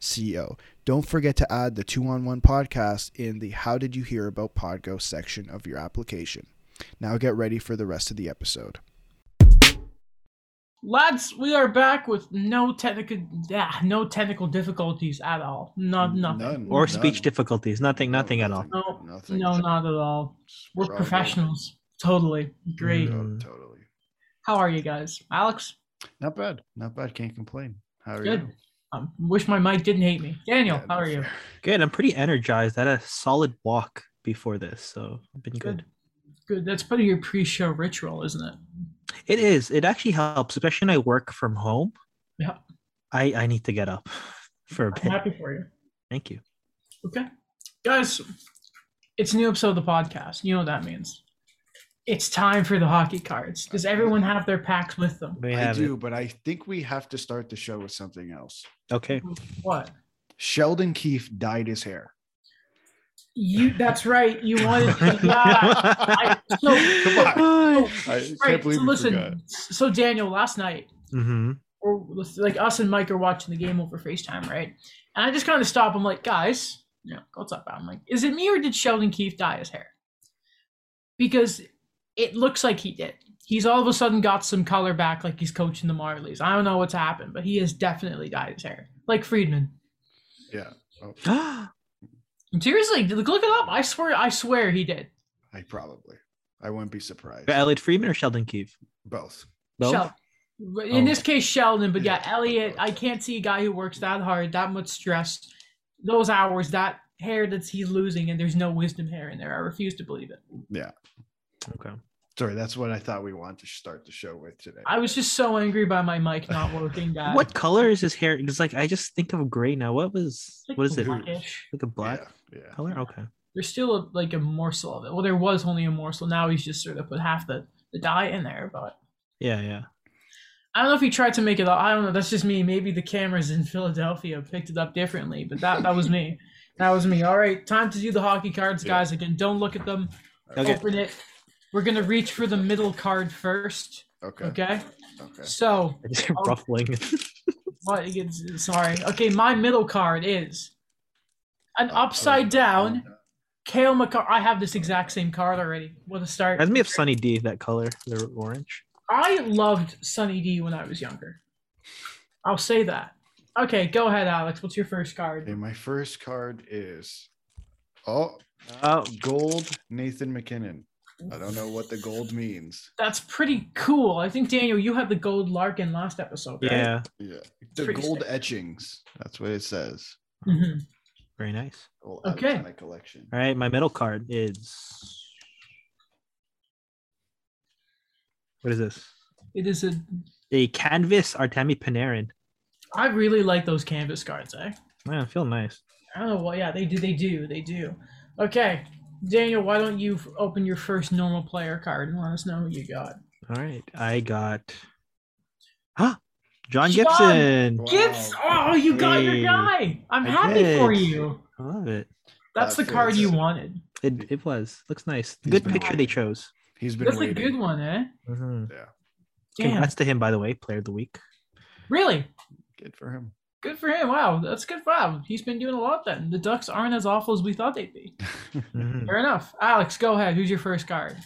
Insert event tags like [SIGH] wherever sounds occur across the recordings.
co. Don't forget to add the two on one podcast in the How Did You Hear About Podgo section of your application. Now get ready for the rest of the episode. Lads, we are back with no technical, yeah, no technical difficulties at all. Not nothing. None, or none. speech difficulties. Nothing, nothing at all. No, Nothing. no, not at all. We're We're professionals. Totally great. good. Mm. Totally. How are you guys, Alex? Not bad. Not bad. Can't complain. How are Good. you? Um, wish my mic didn't hate me. Daniel, how are you? Good. I'm pretty energized. I had a solid walk before this, so I've been good. Good. That's part of your pre-show ritual, isn't it? It is. It actually helps, especially when I work from home. Yeah. I I need to get up [LAUGHS] for a I'm bit. happy for you. Thank you. Okay, guys, it's a new episode of the podcast. You know what that means. It's time for the hockey cards. Does everyone have their packs with them? We I do, it. but I think we have to start the show with something else. Okay. What? Sheldon Keefe dyed his hair. You that's right. You wanted to [LAUGHS] yeah. I, so, Come on. I right, can't believe so you listen, forgot. so Daniel, last night, hmm or like us and Mike are watching the game over FaceTime, right? And I just kind of stop. I'm like, guys, you know, what's up? I'm like, is it me or did Sheldon Keefe dye his hair? Because it looks like he did. He's all of a sudden got some color back, like he's coaching the Marlies. I don't know what's happened, but he has definitely dyed his hair, like Friedman. Yeah, oh. [GASPS] Seriously, look look it up. I swear, I swear he did. I probably. I wouldn't be surprised. Elliotte Friedman or Sheldon Keefe? Both. Both? Sheldon. In Oh. this case, Sheldon, but yeah, Yeah. Elliotte, I can't see a guy who works that hard, that much stress, those hours, that hair that he's losing, and there's no wisdom hair in there. I refuse to believe it. Yeah. Okay. Sorry, that's what I thought we wanted to start the show with today. I was just so angry by my mic not working. That What color is his hair? Because like I just think of gray now. What was Like what is it? blackish. Like a black Yeah. yeah. color? Okay. There's still a, like a morsel of it. Well, there was only a morsel. Now he's just sort of put half the, the dye in there. But Yeah, yeah. I don't know if he tried to make it. up. I don't know. That's just me. Maybe the cameras in [LAUGHS] Philadelphia picked it up differently. But that that was me. That was me. All right, time to do the hockey cards, Yeah. guys. Again, don't look at them. Okay. Open it. We're gonna reach for the middle card first. Okay. Okay. Okay. So [LAUGHS] I just Oh. ruffling. what? Sorry. Okay, my middle card is an upside down Cale Makar. I have this exact same card already. What a start. Reminds me of Sunny D, that color, the orange. I loved Sunny D when I was younger. I'll say that. Okay, go ahead, Alex. What's your first card? Okay, my first card is oh Oh, gold Nathan MacKinnon. I don't know what the gold means. That's pretty cool. I think Daniel, you had the gold Larkin last episode. Right? yeah. Yeah. The Pretty gold sick. etchings. That's what it says. Mhm. Very nice. Gold Okay. my collection. All right, my middle card is. What is this? It is a. A canvas Artemi Panarin. I really like those canvas cards. Eh. Man, I feel nice. I don't know what. Yeah, they do. They do. They do. Okay, Daniel, why don't you open your first normal player card and let us know who you got? All right, I got. Huh? John John! Gibson. Wow. Gibbs. Oh, you got your guy. I'm I happy for you. I love it. That's That the card you wanted. It it was looks nice. He's Good been picture they chose. He's been That's a good one, eh? Mhm. Yeah. Damn. Congrats to him, by the way, player of the week. Really? Good for him. Good for him. Wow, that's good. Wow, he's been doing a lot then. The Ducks aren't as awful as we thought they'd be. [LAUGHS] Mhm. Fair enough. Alex, go ahead. Who's your first card?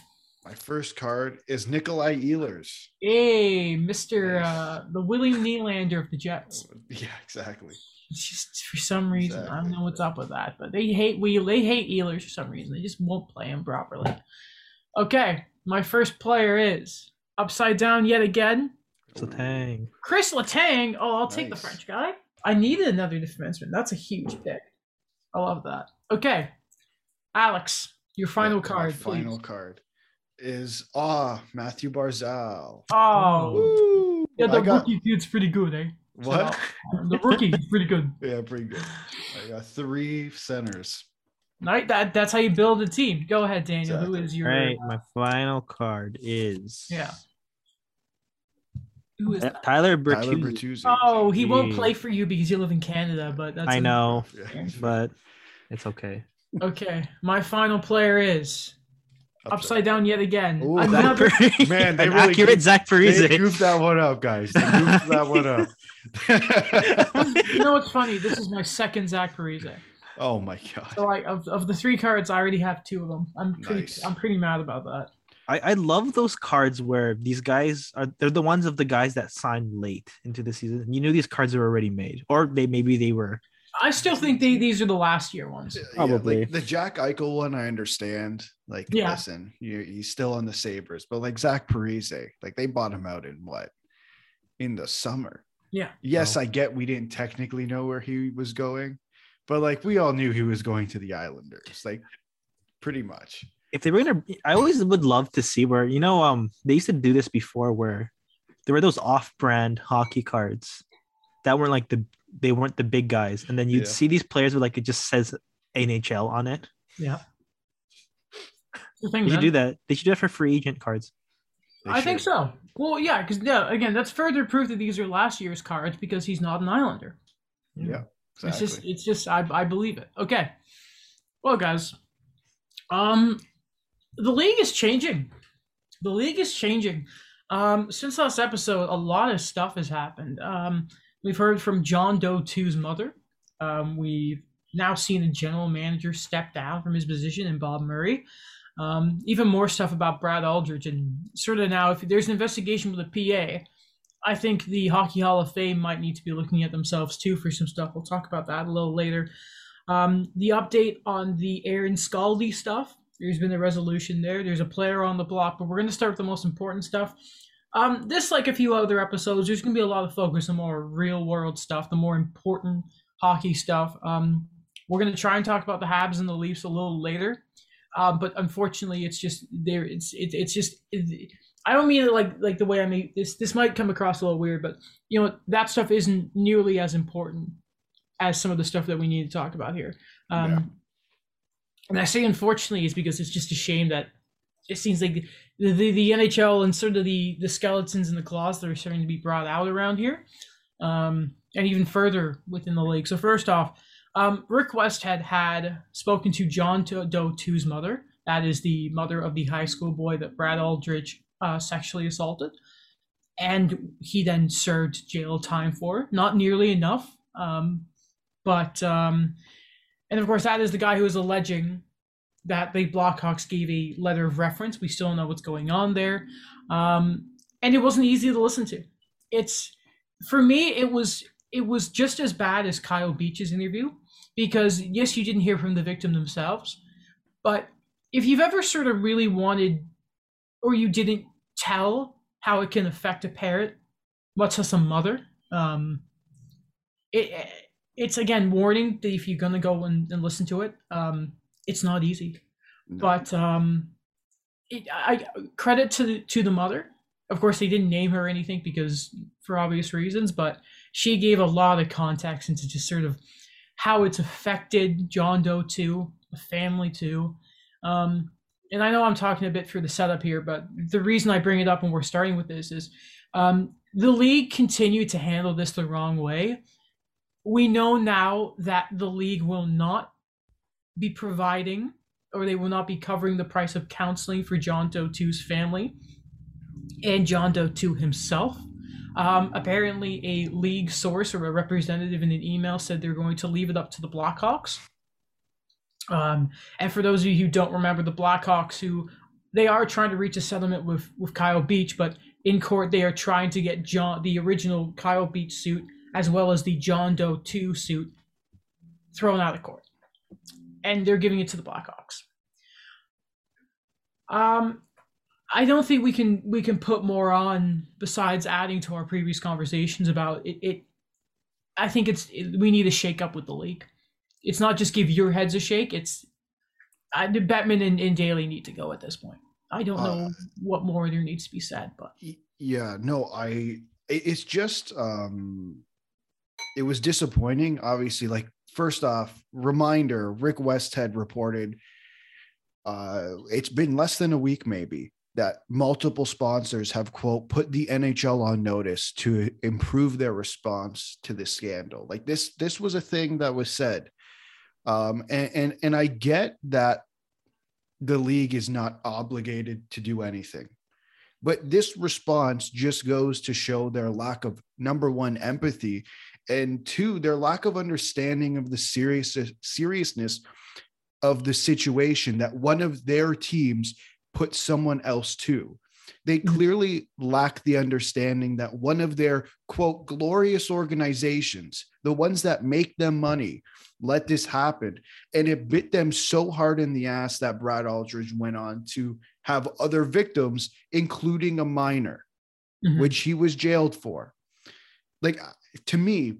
My first card is Nikolai Ehlers. Hey, Mister Nice. uh, the William Nylander of the Jets. [LAUGHS] Yeah, exactly. It's just for some reason I don't know what's up with that, but they hate we they hate Ehlers for some reason. They just won't play him properly. Okay, my first player is upside down yet again. So tang. Chris Letang. Oh, I'll take the French guy. I needed another defenseman. That's a huge pick. I love that. Okay, Alex, your final Yeah, my card, Final please. card is ah Mathew Barzal. Oh, Woo! yeah, the got rookie dude's pretty good, eh? what? The rookie is pretty good. [LAUGHS] yeah, pretty good. I got three centers. Right? That that's how you build a team. Go ahead, Daniel. Who Exactly. is your Right. My final card is Yeah. Who is Uh, that? Tyler Tyler Bertuzzi. Bertuzzi. Oh, he won't play for you because you live in Canada, but that's I a- know, Yeah. but it's okay. Okay. My final player is upside down yet again. Ooh, Another Man, they [LAUGHS] An really accurate goofed- Zach They Parise. goofed that one up, guys. They goofed that one up. [LAUGHS] you know what's funny? This is my second Zach Parise. oh my god. So like of, of the three cards, I already have two of them. I'm pretty Nice. I'm pretty mad about that. I, I love those cards where these guys are they're the ones of the guys that signed late into the season. You knew these cards were already made, or they maybe they were. I still think they, these are the last year ones. Yeah, Probably. like the Jack Eichel one, I understand. Like, Yeah. listen, you he's still on the Sabres, but like Zach Parise, like they bought him out in what? In the summer. Yeah. Yes, Oh. I get we didn't technically know where he was going, but like we all knew he was going to the Islanders. Like, pretty much. If they were gonna, I always would love to see where you know um they used to do this before where there were those off-brand hockey cards that weren't like the they weren't the big guys, and then you'd Yeah. see these players with like it just says NHL on it. Yeah. The thing, They should man. do that. They should do that for free agent cards. They I think so. Well, yeah, because yeah, again, that's further proof that these are last year's cards because he's not an Islander. Yeah, It's just, it's just, I, I believe it. Okay. Well, guys, um, the league is changing. The league is changing. Um, since last episode, a lot of stuff has happened. Um, we've heard from John Doe 2's mother. Um, we've now seen a general manager step down from his position in Bob Murray. Um, even more stuff about Brad Aldrich, and sort of now, if there's an investigation with the PA, I think the Hockey Hall of Fame might need to be looking at themselves too for some stuff. We'll talk about that a little later. Um, the update on the Aaron Scaldi stuff. There's been a resolution there. There's a player on the block, but we're going to start with the most important stuff. Um, this, like a few other episodes, there's going to be a lot of focus on more real world stuff, the more important hockey stuff. Um, we're going to try and talk about the Habs and the Leafs a little later. Uh, but unfortunately, it's just there. It's it, it's just. It, I don't mean it like like the way I mean this. This might come across a little weird, but you know that stuff isn't nearly as important as some of the stuff that we need to talk about here. Um. And I say unfortunately is because it's just a shame that it seems like the, the, the NHL and sort of the the skeletons and the claws that are starting to be brought out around here, um, and even further within the league. So first off, um, Rick Westhead had spoken to John Doe 2's mother. That is the mother of the high school boy that Brad Aldrich uh, sexually assaulted. And he then served jail time for. Not nearly enough. Um, but, um, and of course, that is the guy who is alleging that the Blackhawks gave a letter of reference. We still know what's going on there. Um, and it wasn't easy to listen to. It's, for me, it was it was just as bad as Kyle Beach's interview because yes, you didn't hear from the victim themselves, but if you've ever sort of really wanted or you didn't tell how it can affect a parent, much less a mother, um, it it's again warning that if you're gonna go and, and listen to it, um, it's not easy. No. But um, it, I credit to the, to the mother. Of course, they didn't name her anything because for obvious reasons, but she gave a lot of context into just sort of how it's affected John Doe too, the family too. Um, and I know I'm talking a bit for the setup here, but the reason I bring it up when we're starting with this is um, the league continued to handle this the wrong way. We know now that the league will not be providing or they will not be covering the price of counseling for John Doe 2's family and John Doe 2 himself. Um, apparently, a league source or a representative in an email said they're going to leave it up to the Blackhawks. Um, and for those of you who don't remember, the Blackhawks, who they are trying to reach a settlement with with Kyle Beach, but in court they are trying to get John the original Kyle Beach suit as well as the John Doe 2 suit thrown out of court, and they're giving it to the Blackhawks. Um, I don't think we can we can put more on besides adding to our previous conversations about it. it I think it's it, we need a shake up with the league. It's not just give your heads a shake. It's I, Bettman and, and Daly need to go at this point. I don't know Uh, what more there needs to be said, but yeah no i it's just um it was disappointing obviously like first off, reminder Rick Westhead reported uh, it's been less than a week, maybe, that multiple sponsors have, quote, put the NHL on notice to improve their response to the scandal. Like this, this was a thing that was said. Um, and, and, and I get that the league is not obligated to do anything. But this response just goes to show their lack of number one empathy and two their lack of understanding of the serious seriousness of the situation that one of their teams put someone else to they Mm-hmm. clearly lack the understanding that one of their quote glorious organizations the ones that make them money let this happen and it bit them so hard in the ass that brad aldrich went on to have other victims including a minor Mhm. which he was jailed for. Like to me,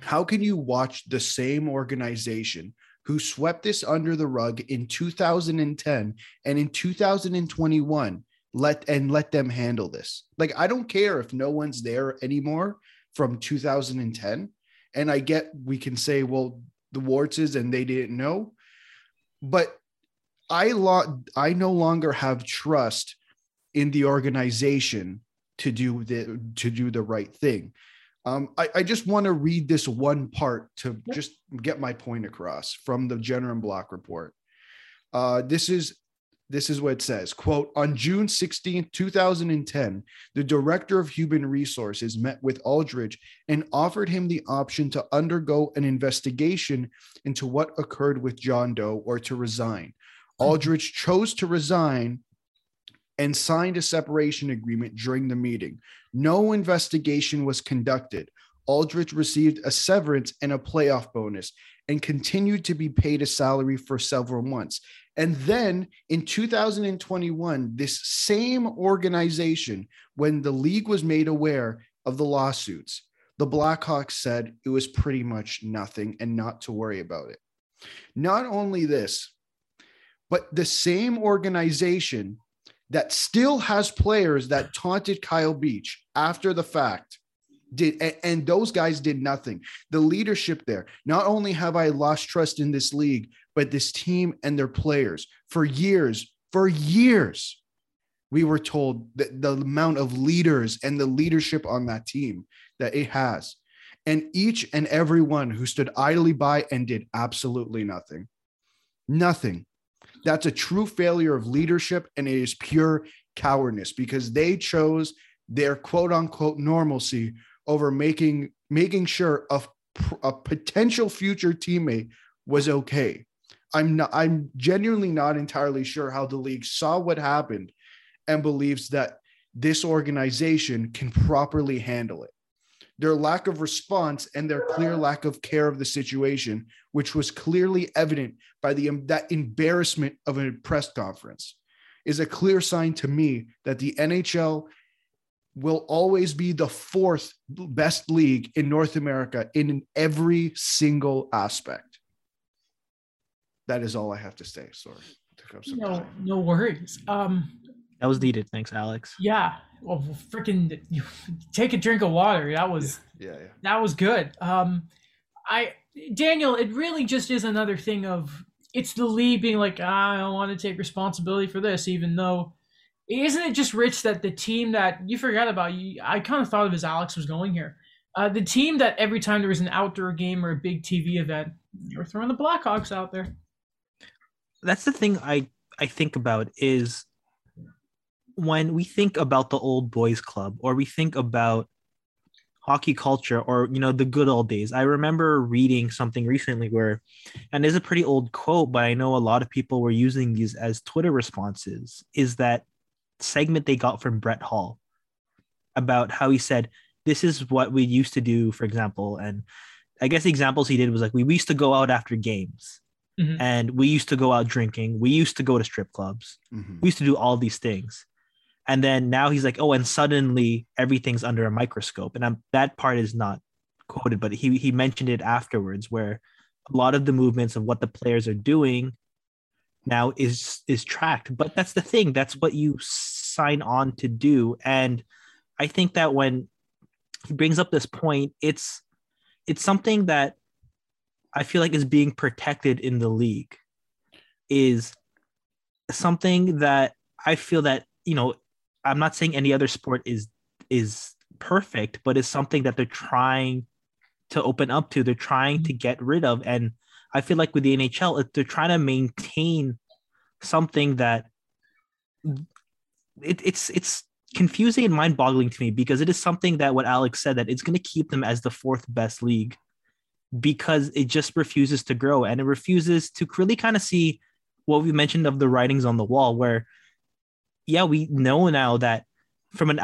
how can you watch the same organization who swept this under the rug in 2010 and in 2021 let and let them handle this? Like I don't care if no one's there anymore from 2010 and I get we can say well the warts is and they didn't know but I lo- I no longer have trust in the organization to do the to do the right thing. Um, I, I just want to read this one part to Yep. just get my point across from the Jenner and Block report. Uh, this is this is what it says quote on june 16th 2010 the director of human resources met with aldrich and offered him the option to undergo an investigation into what occurred with john doe or to resign aldrich chose to resign and signed a separation agreement during the meeting. No investigation was conducted. Aldrich received a severance and a playoff bonus and continued to be paid a salary for several months. And then in 2021, this same organization, when the league was made aware of the lawsuits, the Blackhawks said it was pretty much nothing and not to worry about it. Not only this, but the same organization that still has players that taunted Kyle Beach after the fact did and, those guys did nothing. The leadership there. Not only have I lost trust in this league, but this team and their players for years, for years, we were told that the amount of leaders and the leadership on that team that it has. And each and every one who stood idly by and did absolutely nothing. Nothing. That's a true failure of leadership and it is pure cowardice because they chose their quote unquote normalcy over making making sure a, a potential future teammate was okay. I'm not I'm genuinely not entirely sure how the league saw what happened and believes that this organization can properly handle it. Their lack of response and their clear lack of care of the situation, which was clearly evident by the that embarrassment of a press conference, is a clear sign to me that the NHL will always be the fourth best league in North America in every single aspect. That is all I have to say. Sorry. Took up some No, no worries. Um, That was needed. Thanks, Alex. yeah. Well, freaking [LAUGHS] take a drink of water. That was Yeah, yeah. that was good. Um, I Daniel, it really just is another thing of it's the league being like, ah, I don't want to take responsibility for this, even though isn't it just rich that the team that you forgot about you I kind of thought of as Alex was going here. Uh, the team that every time there was an outdoor game or a big TV event, you were throwing the Blackhawks out there. That's the thing I I think about is when we think about the old boys club or we think about hockey culture or you know the good old days i remember reading something recently where and it's a pretty old quote but i know a lot of people were using these as twitter responses is that segment they got from brett hull about how he said this is what we used to do for example and i guess the examples he did was like we used to go out after games Mhm. and we used to go out drinking we used to go to strip clubs Mhm. we used to do all these things and then now he's like oh and suddenly everything's under a microscope. And I'm, that part is not quoted but he he mentioned it afterwards where a lot of the movements of what the players are doing now is is tracked. But that's the thing. That's what you sign on to do. And i think that when he brings up this point it's it's something that I feel like is being protected in the league is something that I feel that, you know, I'm not saying any other sport is is perfect, but it's something that they're trying to open up to. They're trying to mm-hmm. get rid of. And I feel like with the NHL, they're trying to maintain something that it, it's it's confusing and mind-boggling to me because it is something that what Alex said that it's going to keep them as the fourth best league because it just refuses to grow and it refuses to really kind of see what we mentioned of the writings on the wall where yeah we know now that from an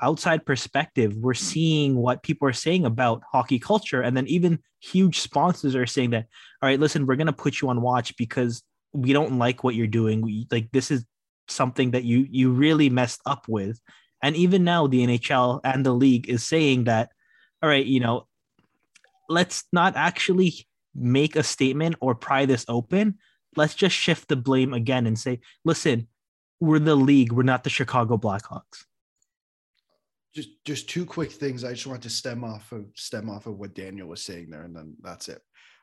outside perspective we're seeing what people are saying about hockey culture. And then even huge sponsors are saying that all right listen we're going to put you on watch because we don't like what you're doing. We like this is something that you you really messed up with. And even now the nhl and the league is saying that all right you know let's not actually make a statement or pry this open. Let's just shift the blame again and say listen we're the league we're not the chicago blackhawks just just two quick things i just want to stem off of stem off of what daniel was saying there and then that's it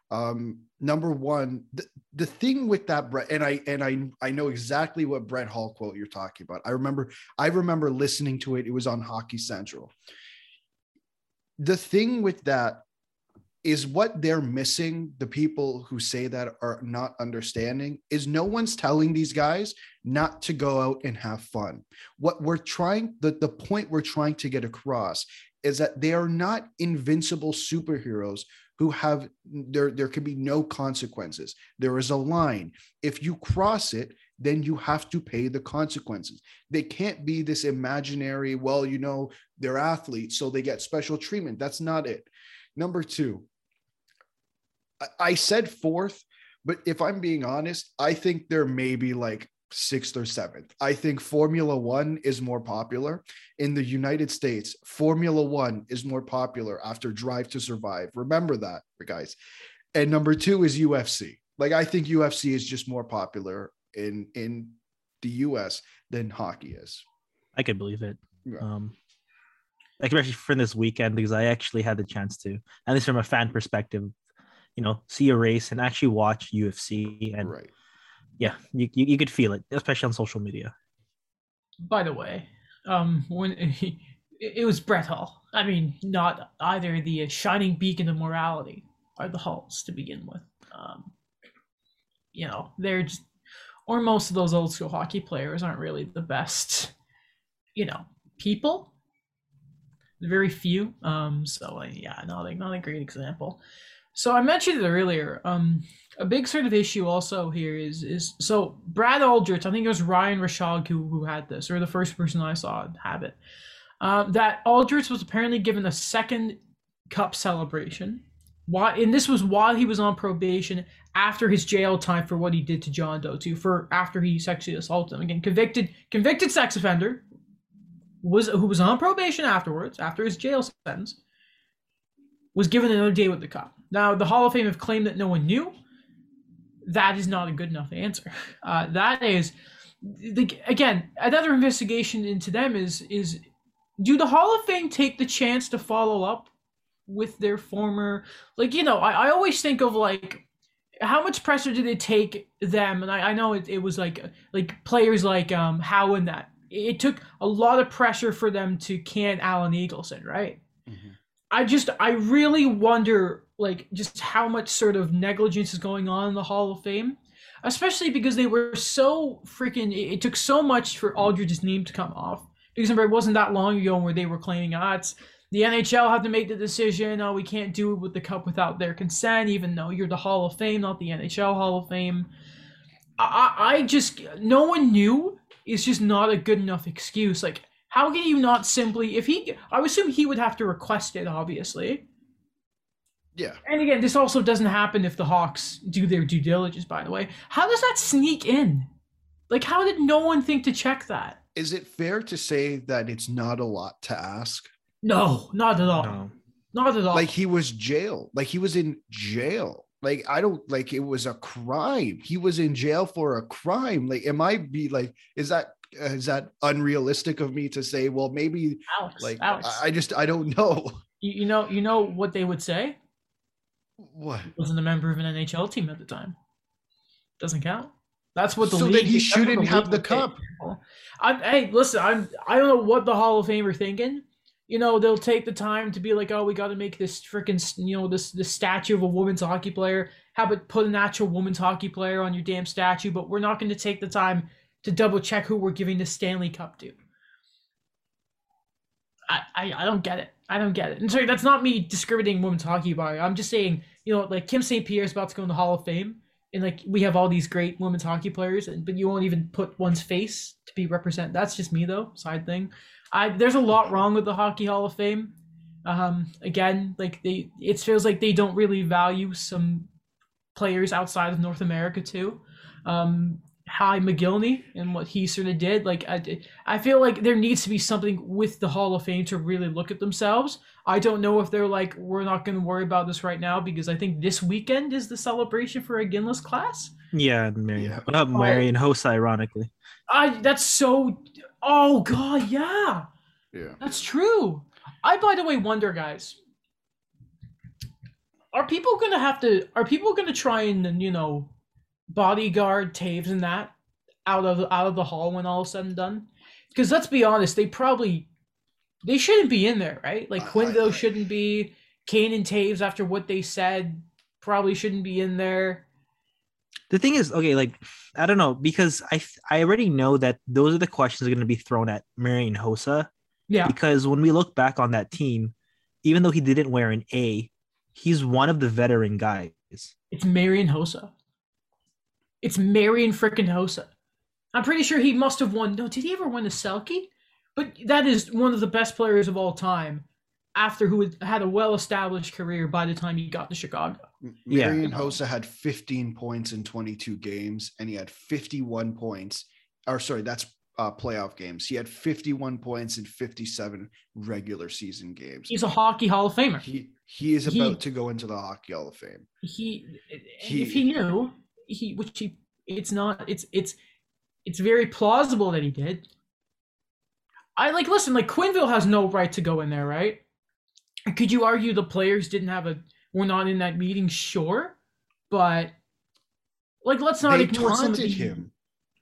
um, number one, the, the thing with that Brett, and I and I I know exactly what Brett Hull quote you're talking about. I remember I remember listening to it. It was on Hockey Central. The thing with that is what they're missing. The people who say that are not understanding is no one's telling these guys not to go out and have fun. What we're trying, the, the point we're trying to get across is that they are not invincible superheroes who have there there can be no consequences there is a line if you cross it then you have to pay the consequences they can't be this imaginary well you know they're athletes so they get special treatment that's not it number 2 I, said fourth but if i'm being honest i think there may be like sixth or seventh. I think Formula One is more popular in the United States. Formula One is more popular after Drive to Survive. Remember that, guys. And number two is UFC. Like I think UFC is just more popular in in the US than hockey is. I could believe it. Yeah. Um, especially for this weekend because I actually had the chance to, at least from a fan perspective, you know, see a race and actually watch UFC and. Right yeah, you, you, you could feel it, especially on social media. By the way, um, when [LAUGHS] he, it was Brett Hull. I mean, not either the shining beacon of morality or the Hulls to begin with. Um, you know, they're just, or most of those old school hockey players aren't really the best, you know, people. Very few. Um, so uh, yeah, not a, not a great example. So I mentioned it earlier. Um, a big sort of issue also here is is so Brad Aldrich. I think it was Ryan Rishaug who who had this, or the first person I saw have it. Um, that Aldrich was apparently given a second cup celebration. Why? And this was while he was on probation after his jail time for what he did to John Doe too. For after he sexually assaulted him again, convicted convicted sex offender was who was on probation afterwards after his jail sentence was given another day with the cup. Now, the Hall of Fame have claimed that no one knew. That is not a good enough answer. [LAUGHS] Uh, that is, the, again, another investigation into them is is do the Hall of Fame take the chance to follow up with their former, like you know, I, I always think of like how much pressure did it take them? And I, I know it, it was like like players like um how and that. It took a lot of pressure for them to can Alan Eagleson, right? Mm-hmm. I just I really wonder like just how much sort of negligence is going on in the Hall of Fame, especially because they were so freaking. It, it took so much for Aldrich's name to come off. Because remember, it wasn't that long ago where they were claiming, ah, it's the NHL have to make the decision. Oh, we can't do it with the cup without their consent, even though you're the Hall of Fame, not the NHL Hall of Fame. I, I just no one knew. It's just not a good enough excuse. Like how can you not simply, if he, I would assume he would have to request it, obviously. Yeah. And again, this also doesn't happen if the Hawks do their due diligence, by the way. How does that sneak in? Like, how did no one think to check that? Is it fair to say that it's not a lot to ask? No, not at all. No. Not at all. Like, he was jail. Like, he was in jail. Like, I don't like it was a crime. He was in jail for a crime. Like, am I be like, is that Uh, is that unrealistic of me to say well maybe Alex, like Alex. I, just i don't know [LAUGHS] you, know you know what they would say What? Wasn't a member of an NHL team at the time. Doesn't count. That's what the So league. then he shouldn't have the cup. I'm, hey, listen, I'm. I don't know what the Hall of Fame are thinking. You know, they'll take the time to be like, oh, we got to make this freaking, you know, this this statue of a women's hockey player. How about put an actual women's hockey player on your damn statue? But we're not going to take the time to double check who we're giving the Stanley Cup to. I, I, I don't get it. I don't get it. And sorry, that's not me discriminating women's hockey by. I'm just saying, you know, like Kim St. Pierre is about to go in the Hall of Fame, and like we have all these great women's hockey players, and but you won't even put one's face to be represent. That's just me though. Side thing. I there's a lot wrong with the Hockey Hall of Fame. Um, again, like they, it feels like they don't really value some players outside of North America too. Um, Hi McGillney and what he sort of did. Like I, I feel like there needs to be something with the Hall of Fame to really look at themselves. I don't know if they're like we're not going to worry about this right now because I think this weekend is the celebration for Iginla's class. Yeah, Marian. Yeah. Not Marian Hossa, ironically. I that's so. Oh God, yeah, Yeah. that's true. I by the way wonder, guys. Are people gonna have to? Are people gonna try and you know, bodyguard Toews and that out of out of the hall when all is said and done? Because let's be honest, they probably they shouldn't be in there, right? Like I- I- I- shouldn't be. Kane and Toews, after what they said, probably shouldn't be in there. The thing is, okay, like I don't know because I I already know that those are the questions that are going to be thrown at Marian Hossa. Yeah, because when we look back on that team, even though he didn't wear an A, he's one of the veteran guys. It's Marian Hossa. It's Marian frickin' Hossa. I'm pretty sure he must have won. No, did he ever win the Selke? But that is one of the best players of all time. After who had- had a well-established career by the time he got to Chicago. Yeah. Marian Hossa had 15 points in 22 games, and he had 51 points. Or sorry, that's uh, playoff games. He had 51 points in 57 regular season games. He's a hockey Hall of Famer. He he is He- about to go into the Hockey Hall of Fame. He, He- if he knew, he which he, it's not. It's it's it's very plausible that he did. I like listen. Like Quenneville has no right to go in there, right? Could you argue the players didn't have a were not in that meeting? Sure, but like let's not They ignore taunted the- him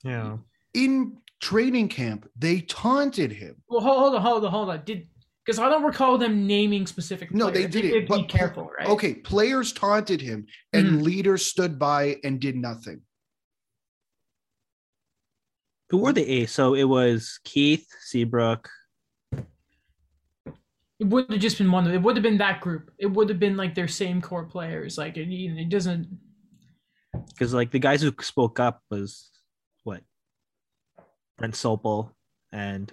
Yeah. in training camp. They taunted him. Well, hold hold on, hold on, hold on. Did because I don't recall them naming specific. No, they players. did did it. But Be careful, right? Okay, players taunted him, and Mhm. leaders stood by and did nothing. Who were the A? So it was Keith Seabrook. It would have just been one. Of, It would have been that group. It would have been like their same core players. Like it, it doesn't. because like the guys who spoke up was what Brent Sopel and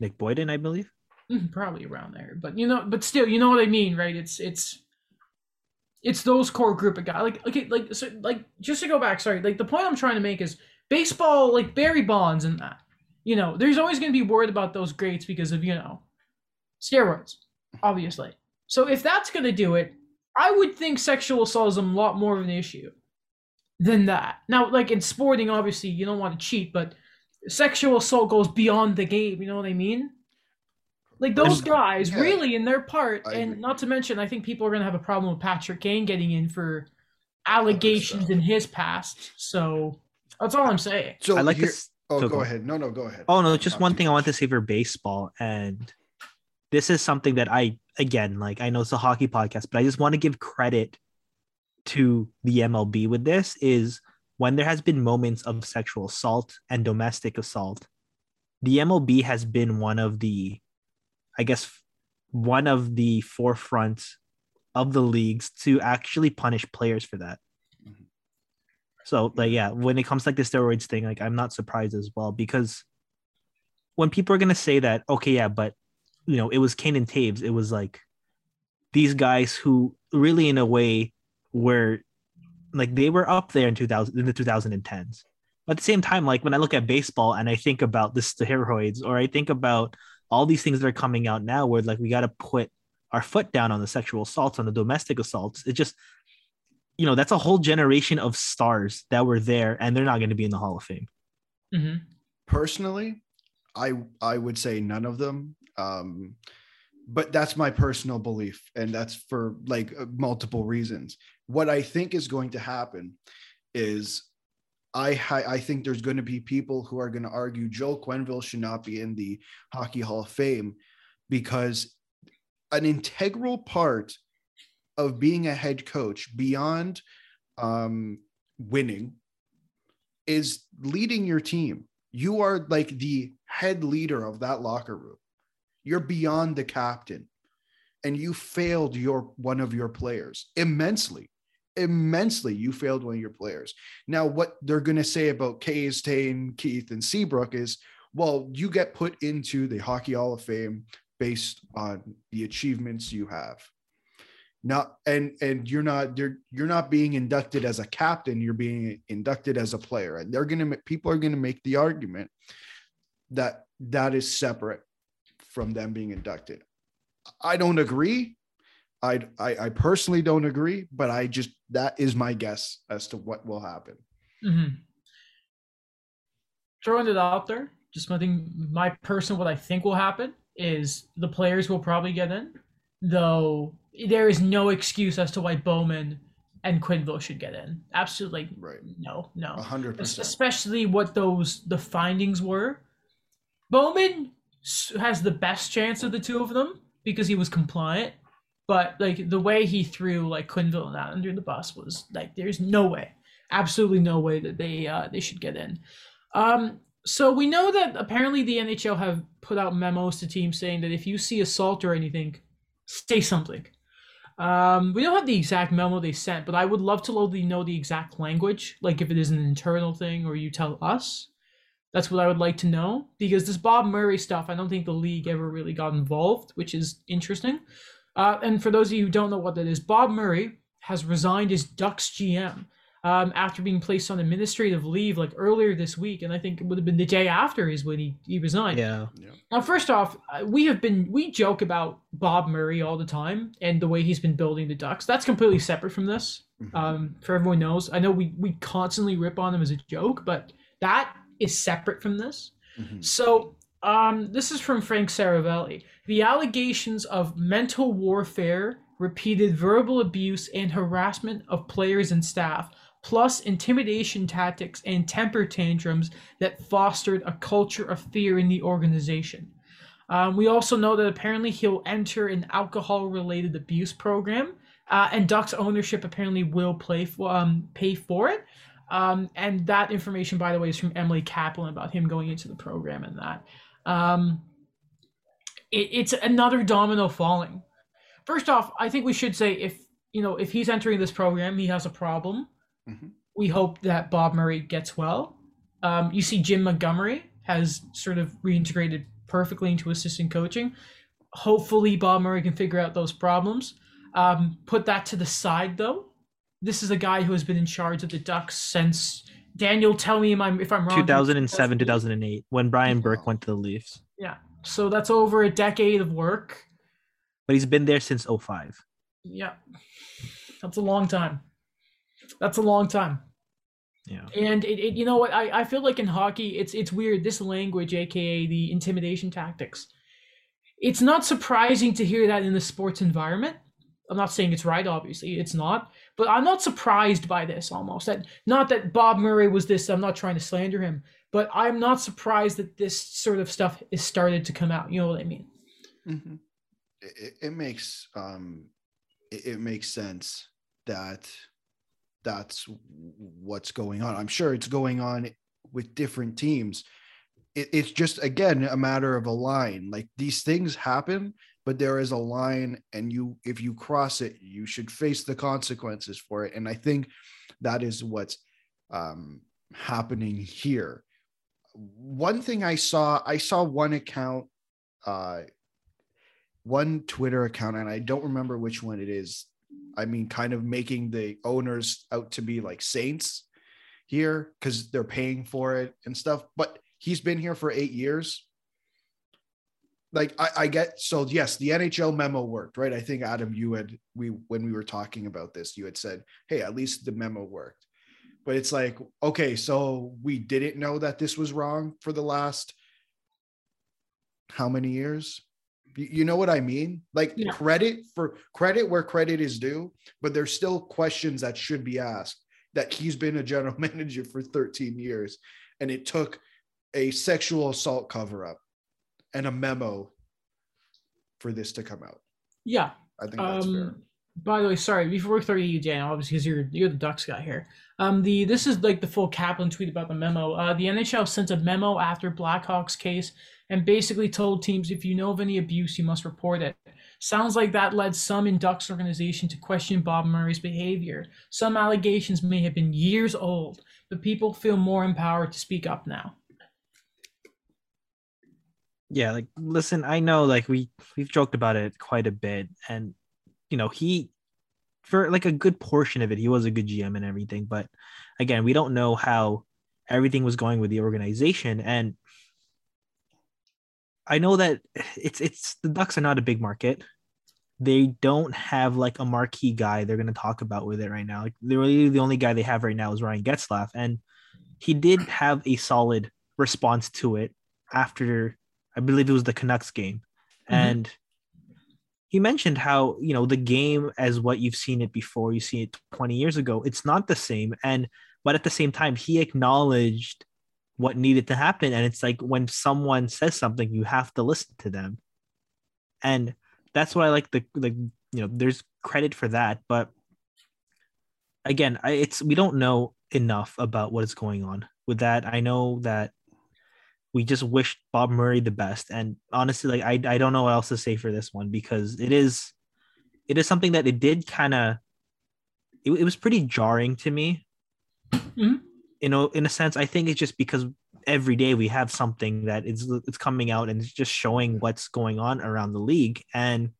Nick Boynton, I believe. Mm, Probably around there, but you know, but still, you know what I mean, right? It's it's it's those core group of guys. Like okay, like so, like just to go back, sorry. Like the point I'm trying to make is baseball, like Barry Bonds and that. You know, there's always going to be worried about those greats because of you know steroids, obviously. So if that's going to do it, I would think sexual assault is a lot more of an issue than that. Now, like in sporting, obviously you don't want to cheat, but sexual assault goes beyond the game. You know what I mean? Like those And- guys, Yeah. really, in their part, I and agree. not to mention, I think people are going to have a problem with Patrick Kane getting in for allegations stuff. in his past. So that's all I'm saying. So I like here- this. Oh, so go go. ahead. No, no, go ahead. Oh no, just Talk one thing you. I want to say for baseball, and this is something that I again like. I know it's a hockey podcast, but I just want to give credit to the MLB with this. Is when there has been moments of sexual assault and domestic assault, the MLB has been one of the, I guess, one of the forefront of the leagues to actually punish players for that. Mhm. So like yeah, when it comes to, like the steroids thing, like I'm not surprised as well because when people are gonna say that, okay, yeah, but you know, it was Kane and Toews, it was like these guys who really in a way were like they were up there in 2000 in the 2010s. But at the same time, like when I look at baseball and I think about the steroids or I think about all these things that are coming out now where like we got to put our foot down on the sexual assaults, on the domestic assaults, it just you know, that's a whole generation of stars that were there and they're not going to be in the Hall of Fame. hmm personally i i would say none of them um but that's my personal belief and that's for like uh, multiple reasons. What i think is going to happen is i i think there's going to be people who are going to argue joel quenneville should not be in the hockey hall of fame because an integral part of being a head coach beyond um, winning is leading your team. You are like the head leader of that locker room. You're beyond the captain and you failed your one of your players immensely immensely you failed one of your players. Now what they're going to say about Kays, Tane, Keith and Seabrook is well you get put into the hockey hall of fame based on the achievements you have. Not and and you're not you're you're not being inducted as a captain you're being inducted as a player. And they're to people are going to make the argument that that is separate from them being inducted. I don't agree I, I i personally don't agree but i just that is my guess as to what will happen Mm-hmm. Throwing it out there, just something my personal what I think will happen is the players will probably get in, though there is no excuse as to why Bowman and Quenneville should get in. Absolutely right no, no. 100% Especially what those the findings were. Bowman has the best chance of the two of them because he was compliant, but like the way he threw like Quenneville and that under the bus was like there's no way, absolutely no way that they uh, they should get in. Um, so we know that apparently the NHL have put out memos to teams saying that if you see assault or anything, say something. Um, we don't have the exact memo they sent, but I would love to know the, know the exact language, like if it is an internal thing or you tell us. That's what I would like to know because this Bob Murray stuff, I don't think the league ever really got involved, which is interesting. Uh, and for those of you who don't know what that is, Bob Murray has resigned as Ducks GM um, after being placed on administrative leave like earlier this week, and I think it would have been the day after is when he, he resigned. Yeah. Now, first off, uh, we have been we joke about Bob Murray all the time and the way he's been building the Ducks. That's completely separate from this. Mhm. Um, for everyone knows, I know we we constantly rip on him as a joke, but that is separate from this. Mhm. So, um, this is from Frank Seravalli. The allegations of mental warfare, repeated verbal abuse, and harassment of players and staff, plus intimidation tactics and temper tantrums that fostered a culture of fear in the organization. Um, we also know that apparently he'll enter an alcohol-related abuse program, uh, and Ducks ownership apparently will play for, um, pay for it. Um, and that information, by the way, is from Emily Kaplan about him going into the program and that. Um, it, it's another domino falling. First off, I think we should say if you know if he's entering this program, he has a problem. Mhm. We hope that Bob Murray gets well. Um, you see, Jim Montgomery has sort of reintegrated perfectly into assistant coaching. Hopefully, Bob Murray can figure out those problems. Um, put that to the side, though. This is a guy who has been in charge of the Ducks since Daniel. Tell me if I'm, if I'm wrong. 2007, 2008, when Brian Burke went to the Leafs. Yeah. So that's over a decade of work. But he's been there since 05. Yeah. That's a long time. That's a long time. Yeah. And it, it you know what I, I feel like in hockey it's it's weird this language aka the intimidation tactics. It's not surprising to hear that in the sports environment. I'm not saying it's right obviously, it's not, but I'm not surprised by this almost. That not that Bob Murray was this, I'm not trying to slander him, but I'm not surprised that this sort of stuff is started to come out. You know what I mean? Mhm. It, it- it makes um it, it makes sense that that's what's going on. I'm sure it's going on with different teams. It, it's just again a matter of a line. Like these things happen, but there is a line, and you if you cross it, you should face the consequences for it. And I think that is what's um, happening here. One thing I saw, I saw one account uh one Twitter account, and I don't remember which one it is. I mean, kind of making the owners out to be like saints here because they're paying for it and stuff. But he's been here for eight years. Like I, I get so yes, the NHL memo worked, right? I think Adam, you had we when we were talking about this, you had said, "Hey, at least the memo worked." But it's like, okay, so we didn't know that this was wrong for the last how many years? You, know what I mean? Like Yeah. credit for credit where credit is due, but there's still questions that should be asked. That he's been a general [LAUGHS] manager for 13 years, and it took a sexual assault cover up and a memo for this to come out. Yeah. I think that's fair. Um, by the way, sorry, before we throw to you, Dan, obviously because you're you're the Ducks guy here. Um, the this is like the full Kaplan tweet about the memo. Uh, the NHL sent a memo after Blackhawks case and basically told teams if you know of any abuse, you must report it. Sounds like that led some in Ducks organization to question Bob Murray's behavior. Some allegations may have been years old, but people feel more empowered to speak up now. Yeah like listen i know like we we've joked about it quite a bit and you know he for like a good portion of it he was a good gm and everything but again we don't know how everything was going with the organization and i know that it's it's the ducks are not a big market. They don't have like a marquee guy they're going to talk about with it right now. Like literally the only guy they have right now is ryan getzlaf and he did have a solid response to it after I believe it was the Canucks game. Mhm. And he mentioned how, you know, the game as what you've seen it before, you see it 20 years ago, it's not the same. And but at the same time, he acknowledged what needed to happen. And it's like when someone says something, you have to listen to them. And that's why I like the like, you know, there's credit for that. But again, I, it's we don't know enough about what is going on with that. I know that we just wish Bob Murray the best. And honestly, like I, I don't know what else to say for this one because it is it is something that it did kind of it, it was pretty jarring to me. Mhm. You know, in a sense, I think it's just because every day we have something that is it's coming out and it's just showing what's going on around the league. And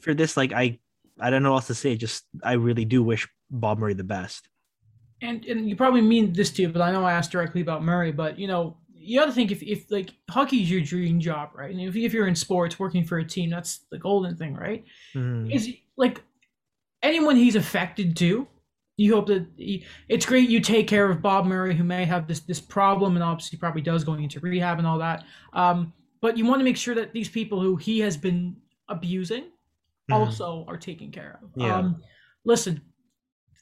for this, like I I don't know what else to say. Just I really do wish Bob Murray the best. and and you probably mean this too, but I know I asked directly about Murray, but you know, you got to think if, if like hockey is your dream job, right? And if, if you're in sports working for a team, that's the golden thing, right? Mhm. Is like anyone he's affected to, you hope that he, it's great you take care of Bob Murray who may have this this problem and obviously probably does going into rehab and all that. Um, but you want to make sure that these people who he has been abusing Mhm. also are taken care of. Yeah. Um, listen,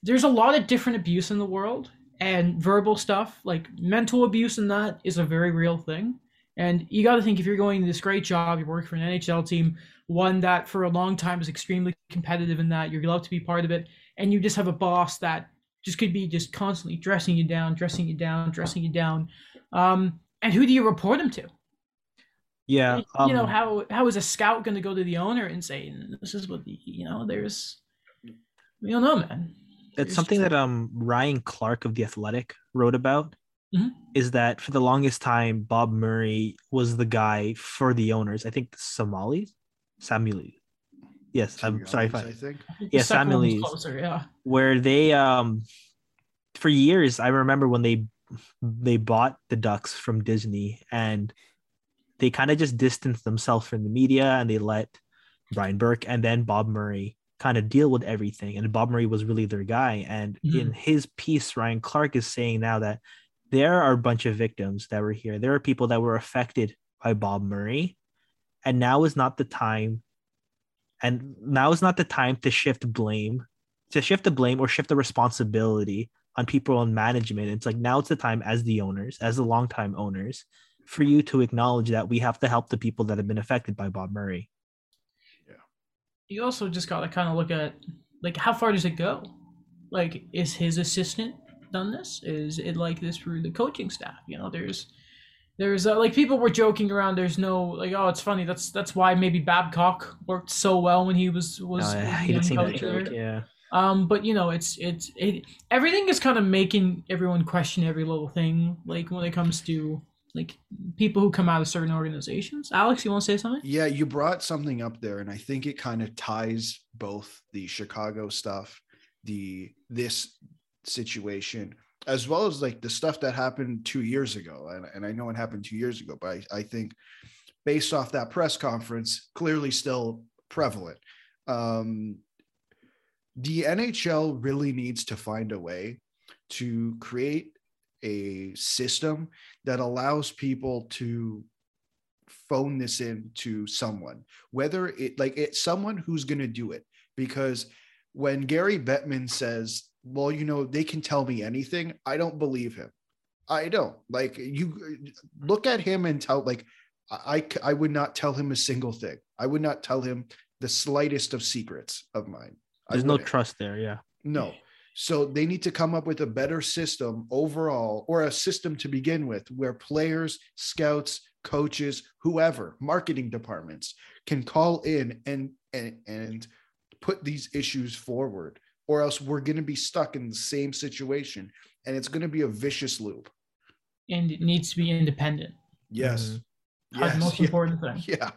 there's a lot of different abuse in the world, and verbal stuff like mental abuse and that is a very real thing. And you got to think if you're going to this great job, you're working for an NHL team, one that for a long time is extremely competitive in that you're allowed to be part of it, and you just have a boss that just could be just constantly dressing you down, dressing you down, dressing you down. Um, and who do you report him to? Yeah. you know um, how how is a scout going to go to the owner and say this is what the you know there's we don't know man it's something just- that um Ryan Clark of the Athletic wrote about Mhm. is that for the longest time Bob Murray was the guy for the owners. I think the Somalis, Samuel. Yes, I'm sorry if I I think. The yeah, second one Samuel's- closer yeah where they um for years I remember when they they bought the Ducks from Disney and they kind of just distanced themselves from the media and they let Brian Burke and then Bob Murray kind of deal with everything. And Bob Murray was really their guy. And Mhm. in his piece, Ryan Clark is saying now that there are a bunch of victims that were here. There are people that were affected by Bob Murray. And now is not the time. And now is not the time to shift blame, to shift the blame or shift the responsibility on people in management. It's like now it's the time as the owners, as the longtime owners, for you to acknowledge that we have to help the people that have been affected by Bob Murray. You also just got to kind of look at like how far does it go like is his assistant done this is it like this through the coaching staff you know there's there's uh, like people were joking around there's no like oh it's funny that's that's why maybe babcock worked so well when he was was, was I did young see that coach joke. Yeah. Um, but you know, it's it's it everything is kind of making everyone question every little thing. Like when it comes to like people who come out of certain organizations. Alex, you want to say something? Yeah, you brought something up there, and I think it kind of ties both the Chicago stuff, the this situation, as well as like the stuff that happened two years ago. And, and I know it happened two years ago, but I, I think based off that press conference, clearly still prevalent. Um, the NHL really needs to find a way to create a system that allows people to phone this in to someone, whether it like it's someone who's going to do it. Because when Gary Bettman says, well, you know, they can tell me anything, I don't believe him. I don't like you look at him and tell like I, I would not tell him a single thing. I would not tell him the slightest of secrets of mine. There's no trust there. Yeah. No. So they need to come up with a better system overall, or a system to begin with, where players, scouts, coaches, whoever, marketing departments can call in and and, and put these issues forward, or else we're going to be stuck in the same situation, and it's going to be a vicious loop. And it needs to be independent. Yes. Mhm. That's the Yes. most Yeah. important thing. [LAUGHS] Yeah.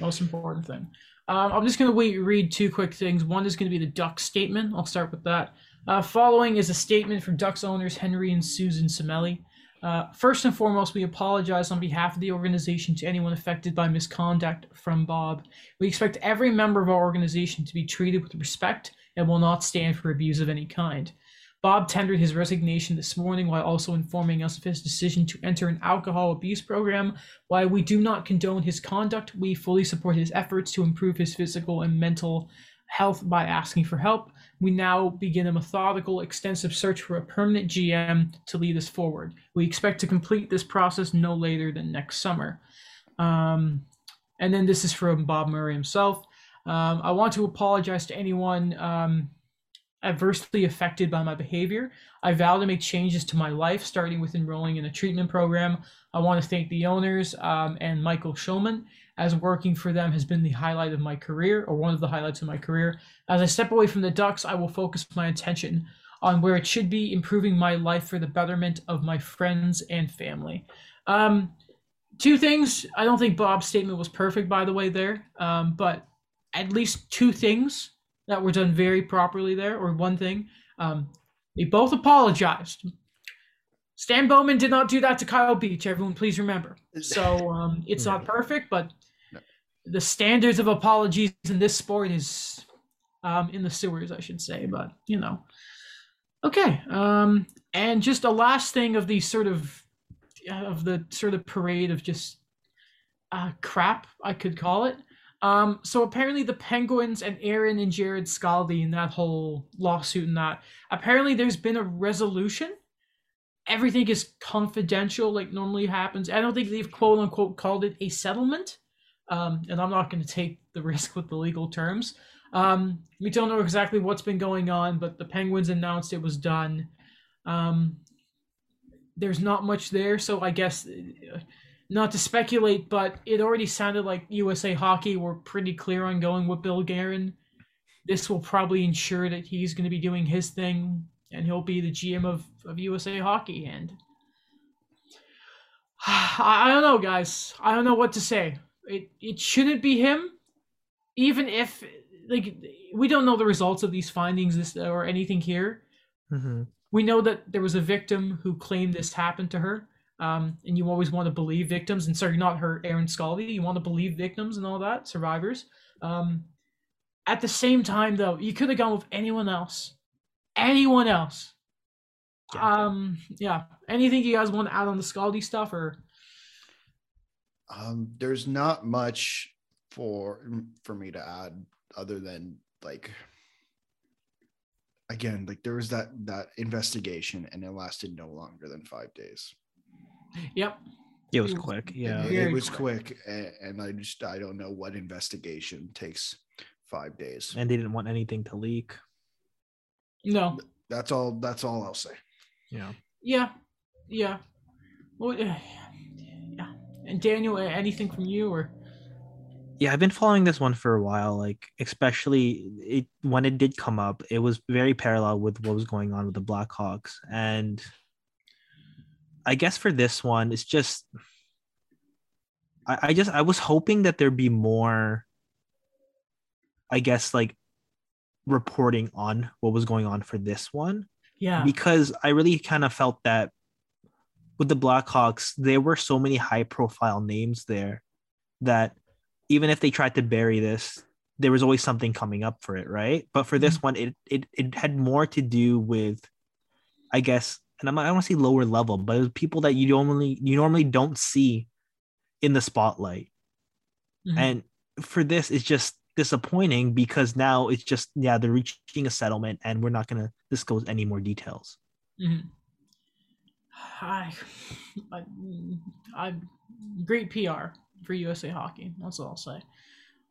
Most important thing. Um, I'm just going to wait, read two quick things. One is going to be the duck statement. I'll start with that. Uh, following is a statement from Ducks owners Henry and Susan Samueli. Uh, first and foremost, we apologize on behalf of the organization to anyone affected by misconduct from Bob. We expect every member of our organization to be treated with respect and will not stand for abuse of any kind. Bob tendered his resignation this morning while also informing us of his decision to enter an alcohol abuse program while we do not condone his conduct, we fully support his efforts to improve his physical and mental health by asking for help. We now begin a methodical, extensive search for a permanent GM to lead us forward. We expect to complete this process no later than next summer. Um, and then this is from Bob Murray himself. Um, I want to apologize to anyone um, adversely affected by my behavior. I vow to make changes to my life, starting with enrolling in a treatment program. I want to thank the owners um, and Michael Schulman, as working for them has been the highlight of my career, or one of the highlights of my career. As I step away from the Ducks, I will focus my attention on where it should be, improving my life for the betterment of my friends and family. Um, two things. I don't think Bob's statement was perfect, by the way, there, um, but at least two things that were done very properly there, or one thing. Um, they both apologized. Stan Bowman did not do that to Kyle Beach. Everyone, please remember. So um, it's not perfect, but. The standards of apologies in this sport is um, in the sewers, I should say. But you know, okay. Um, and just a last thing of the sort of of the sort of parade of just uh, crap, I could call it. Um, so apparently the Penguins and Erin and Jarrod Skalde in that whole lawsuit and that apparently there's been a resolution. Everything is confidential, like normally happens. I don't think they've quote unquote called it a settlement. Um, and I'm not going to take the [LAUGHS] risk with the legal terms. Um, we don't know exactly what's been going on, but the Penguins announced it was done. Um, there's not much there, so I guess uh, not to speculate, but it already sounded like USA Hockey were pretty clear on going with Bill Guerin. This will probably ensure that he's going to be doing his thing and he'll be the GM of, of USA Hockey. And [SIGHS] I, I don't know, guys. I don't know what to say. It it shouldn't be him, even if like we don't know the results of these findings this or anything here hmm we know that there was a victim who claimed this happened to her. Um, and you always want to believe victims, and sorry, not her, Erin Skalde. You want to believe victims and all that, survivors. Um, at the same time, though, you could have gone with anyone else. Anyone else. Yeah. Um, yeah. Anything you guys want to add on the Scaldi stuff, or Um, there's not much for for me to add other than like again, like there was that that investigation and it lasted no longer than five days. yep. It was quick. Yeah. it, Very was quick. quick, and, and I just I don't know what investigation takes five days. And they didn't want anything to leak. No. That's all. That's all I'll say. Yeah. Yeah. Yeah. Well, yeah. And Daniel, anything from you or? Yeah, I've been following this one for a while. Like, especially it when it did come up, it was very parallel with what was going on with the Blackhawks. And I guess for this one, it's just I, I just I was hoping that there'd be more I guess like reporting on what was going on for this one. Yeah. because I really kind of felt that with the Blackhawks, there were so many high profile names there that even if they tried to bury this, there was always something coming up for it, right? But for this one, it it it had more to do with, I guess, and I'm not, I don't want to say lower level, but it was people that you normally you normally don't see in the spotlight. Mhm. And for this, it's just disappointing because now it's just yeah they're reaching a settlement and we're not gonna disclose any more details. Mhm. I, I, I, great PR for USA Hockey. That's all I'll say.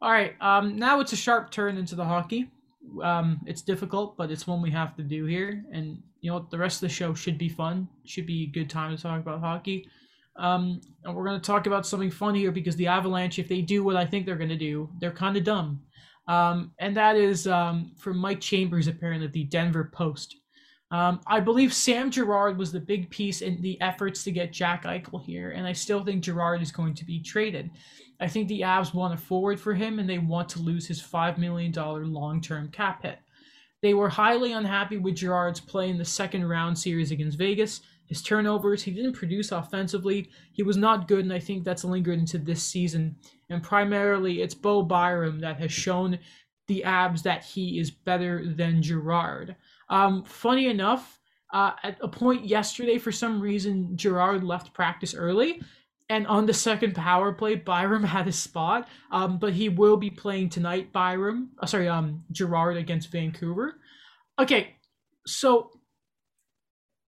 All right, um, now it's a sharp turn into the hockey. Um, it's difficult, but it's one we have to do here. And you know? The rest of the show should be fun. Should be a good time to talk about hockey. Um, and we're going to talk about something fun here because the Avalanche, if they do what I think they're going to do, they're kind of dumb. Um, and that is um, from Mike Chambers, apparently, the Denver Post. Um, I believe Sam Girard was the big piece in the efforts to get Jack Eichel here, and I still think Girard is going to be traded. I think the Avs want a forward for him, and they want to lose his $5 million long term cap hit. They were highly unhappy with Girard's play in the second round series against Vegas. His turnovers, he didn't produce offensively. He was not good, and I think that's lingered into this season. And primarily, it's Bo Byram that has shown the Avs that he is better than Girard. Um, funny enough, uh, at a point yesterday, for some reason, Girard left practice early. And on the second power play, Byram [LAUGHS] had his spot, um, but he will be playing tonight. Byram, uh, sorry, um, Girard against Vancouver. Okay, so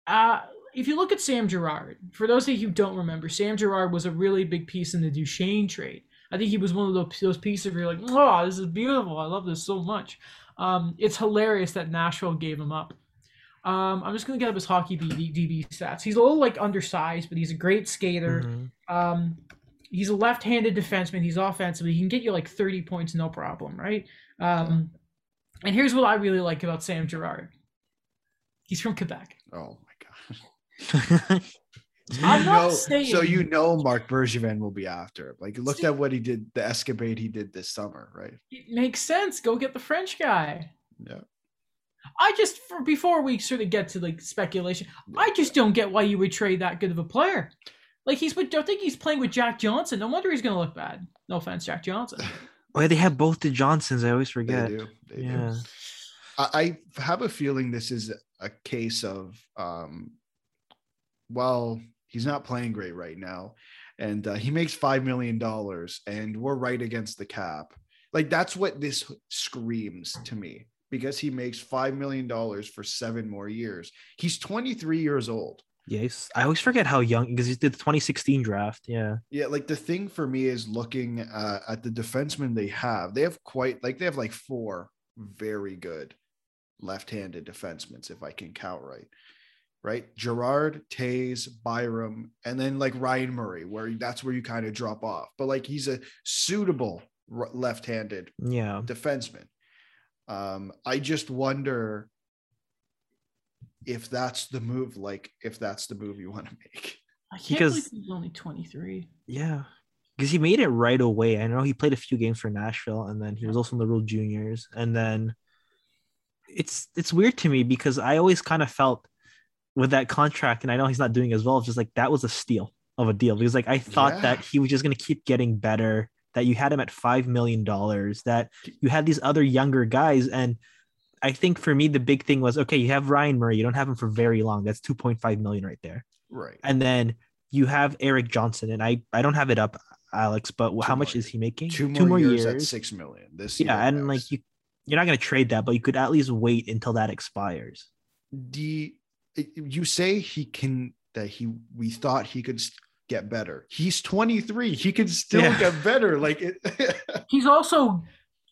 uh, if you look at Sam Girard, for those of you who don't remember, Sam Girard was a really big piece in the Duchene trade. I think he was one of those, those pieces where you're like, oh, this is beautiful. I love this so much. Um, it's hilarious that Nashville gave him up. Um, I'm just gonna get up his hockey DB, DB stats. He's a little like undersized, but he's a great skater. Mhm. Um, he's a left-handed defenseman. He's offensively. He can get you like 30 points, no problem, right? Um, and here's what I really like about Sam Girard. He's from Quebec. Oh my god. [LAUGHS] I'm You [LAUGHS] not know- saying- So you know Marc Bergevin will be after him. Like look at what he did, the escapade he did this summer, right? It makes sense. Go get the French guy. Yeah. I just for before we sort of get to like speculation, I just don't get why you would trade that good of a player. Like he's with, I think he's playing with Jack Johnson. No wonder he's gonna look bad. No offense, Jack Johnson. [LAUGHS] Oh, yeah, they have both the Johnsons. I always They forget. do. They do. Yeah. I, I have a feeling this is a case of um well, he's not playing great right now. And uh, he makes five million dollars, and we're right against the cap. Like that's what this screams to me because he makes five million dollars for seven more years. He's 23 years old. Yes, I always forget how young because he did the 2016 draft. Yeah, Yeah, like the thing for me is looking uh, at the defensemen they have. They have quite like they have like four very good left-handed defensemen, if I can count right. Right, Girard, Toews, Byram, and then like Ryan Murray, where that's where you kind of drop off. But like he's a suitable r- left-handed yeah. defenseman. Um, I just wonder if that's the move. Like if that's the move you want to make. I can't Because- believe he's only 23. Yeah. Because he made it right away. I know he played a few games for Nashville and then he was also in the World Juniors. And then it's it's weird to me because I always kind of felt with that contract, and I know he's not doing as well, it's just like that was a steal of a deal. Because like I thought Yeah. that he was just gonna keep getting better, that you had him at five million dollars, that you had these other younger guys. And I think for me the big thing was okay, you have Ryan Murray, you don't have him for very long. That's 2.5 million right there Right. and then you have Erik Johnson, and I I don't have it up, Alex, but how Two much is he making? two more, years, at six million. This year Yeah, and like you, you're not gonna trade that, but you could at least wait until that expires. the you say he can that he we thought he could get better. He's 23. He can still Yeah. get better. [LAUGHS] Like it. [LAUGHS] He's also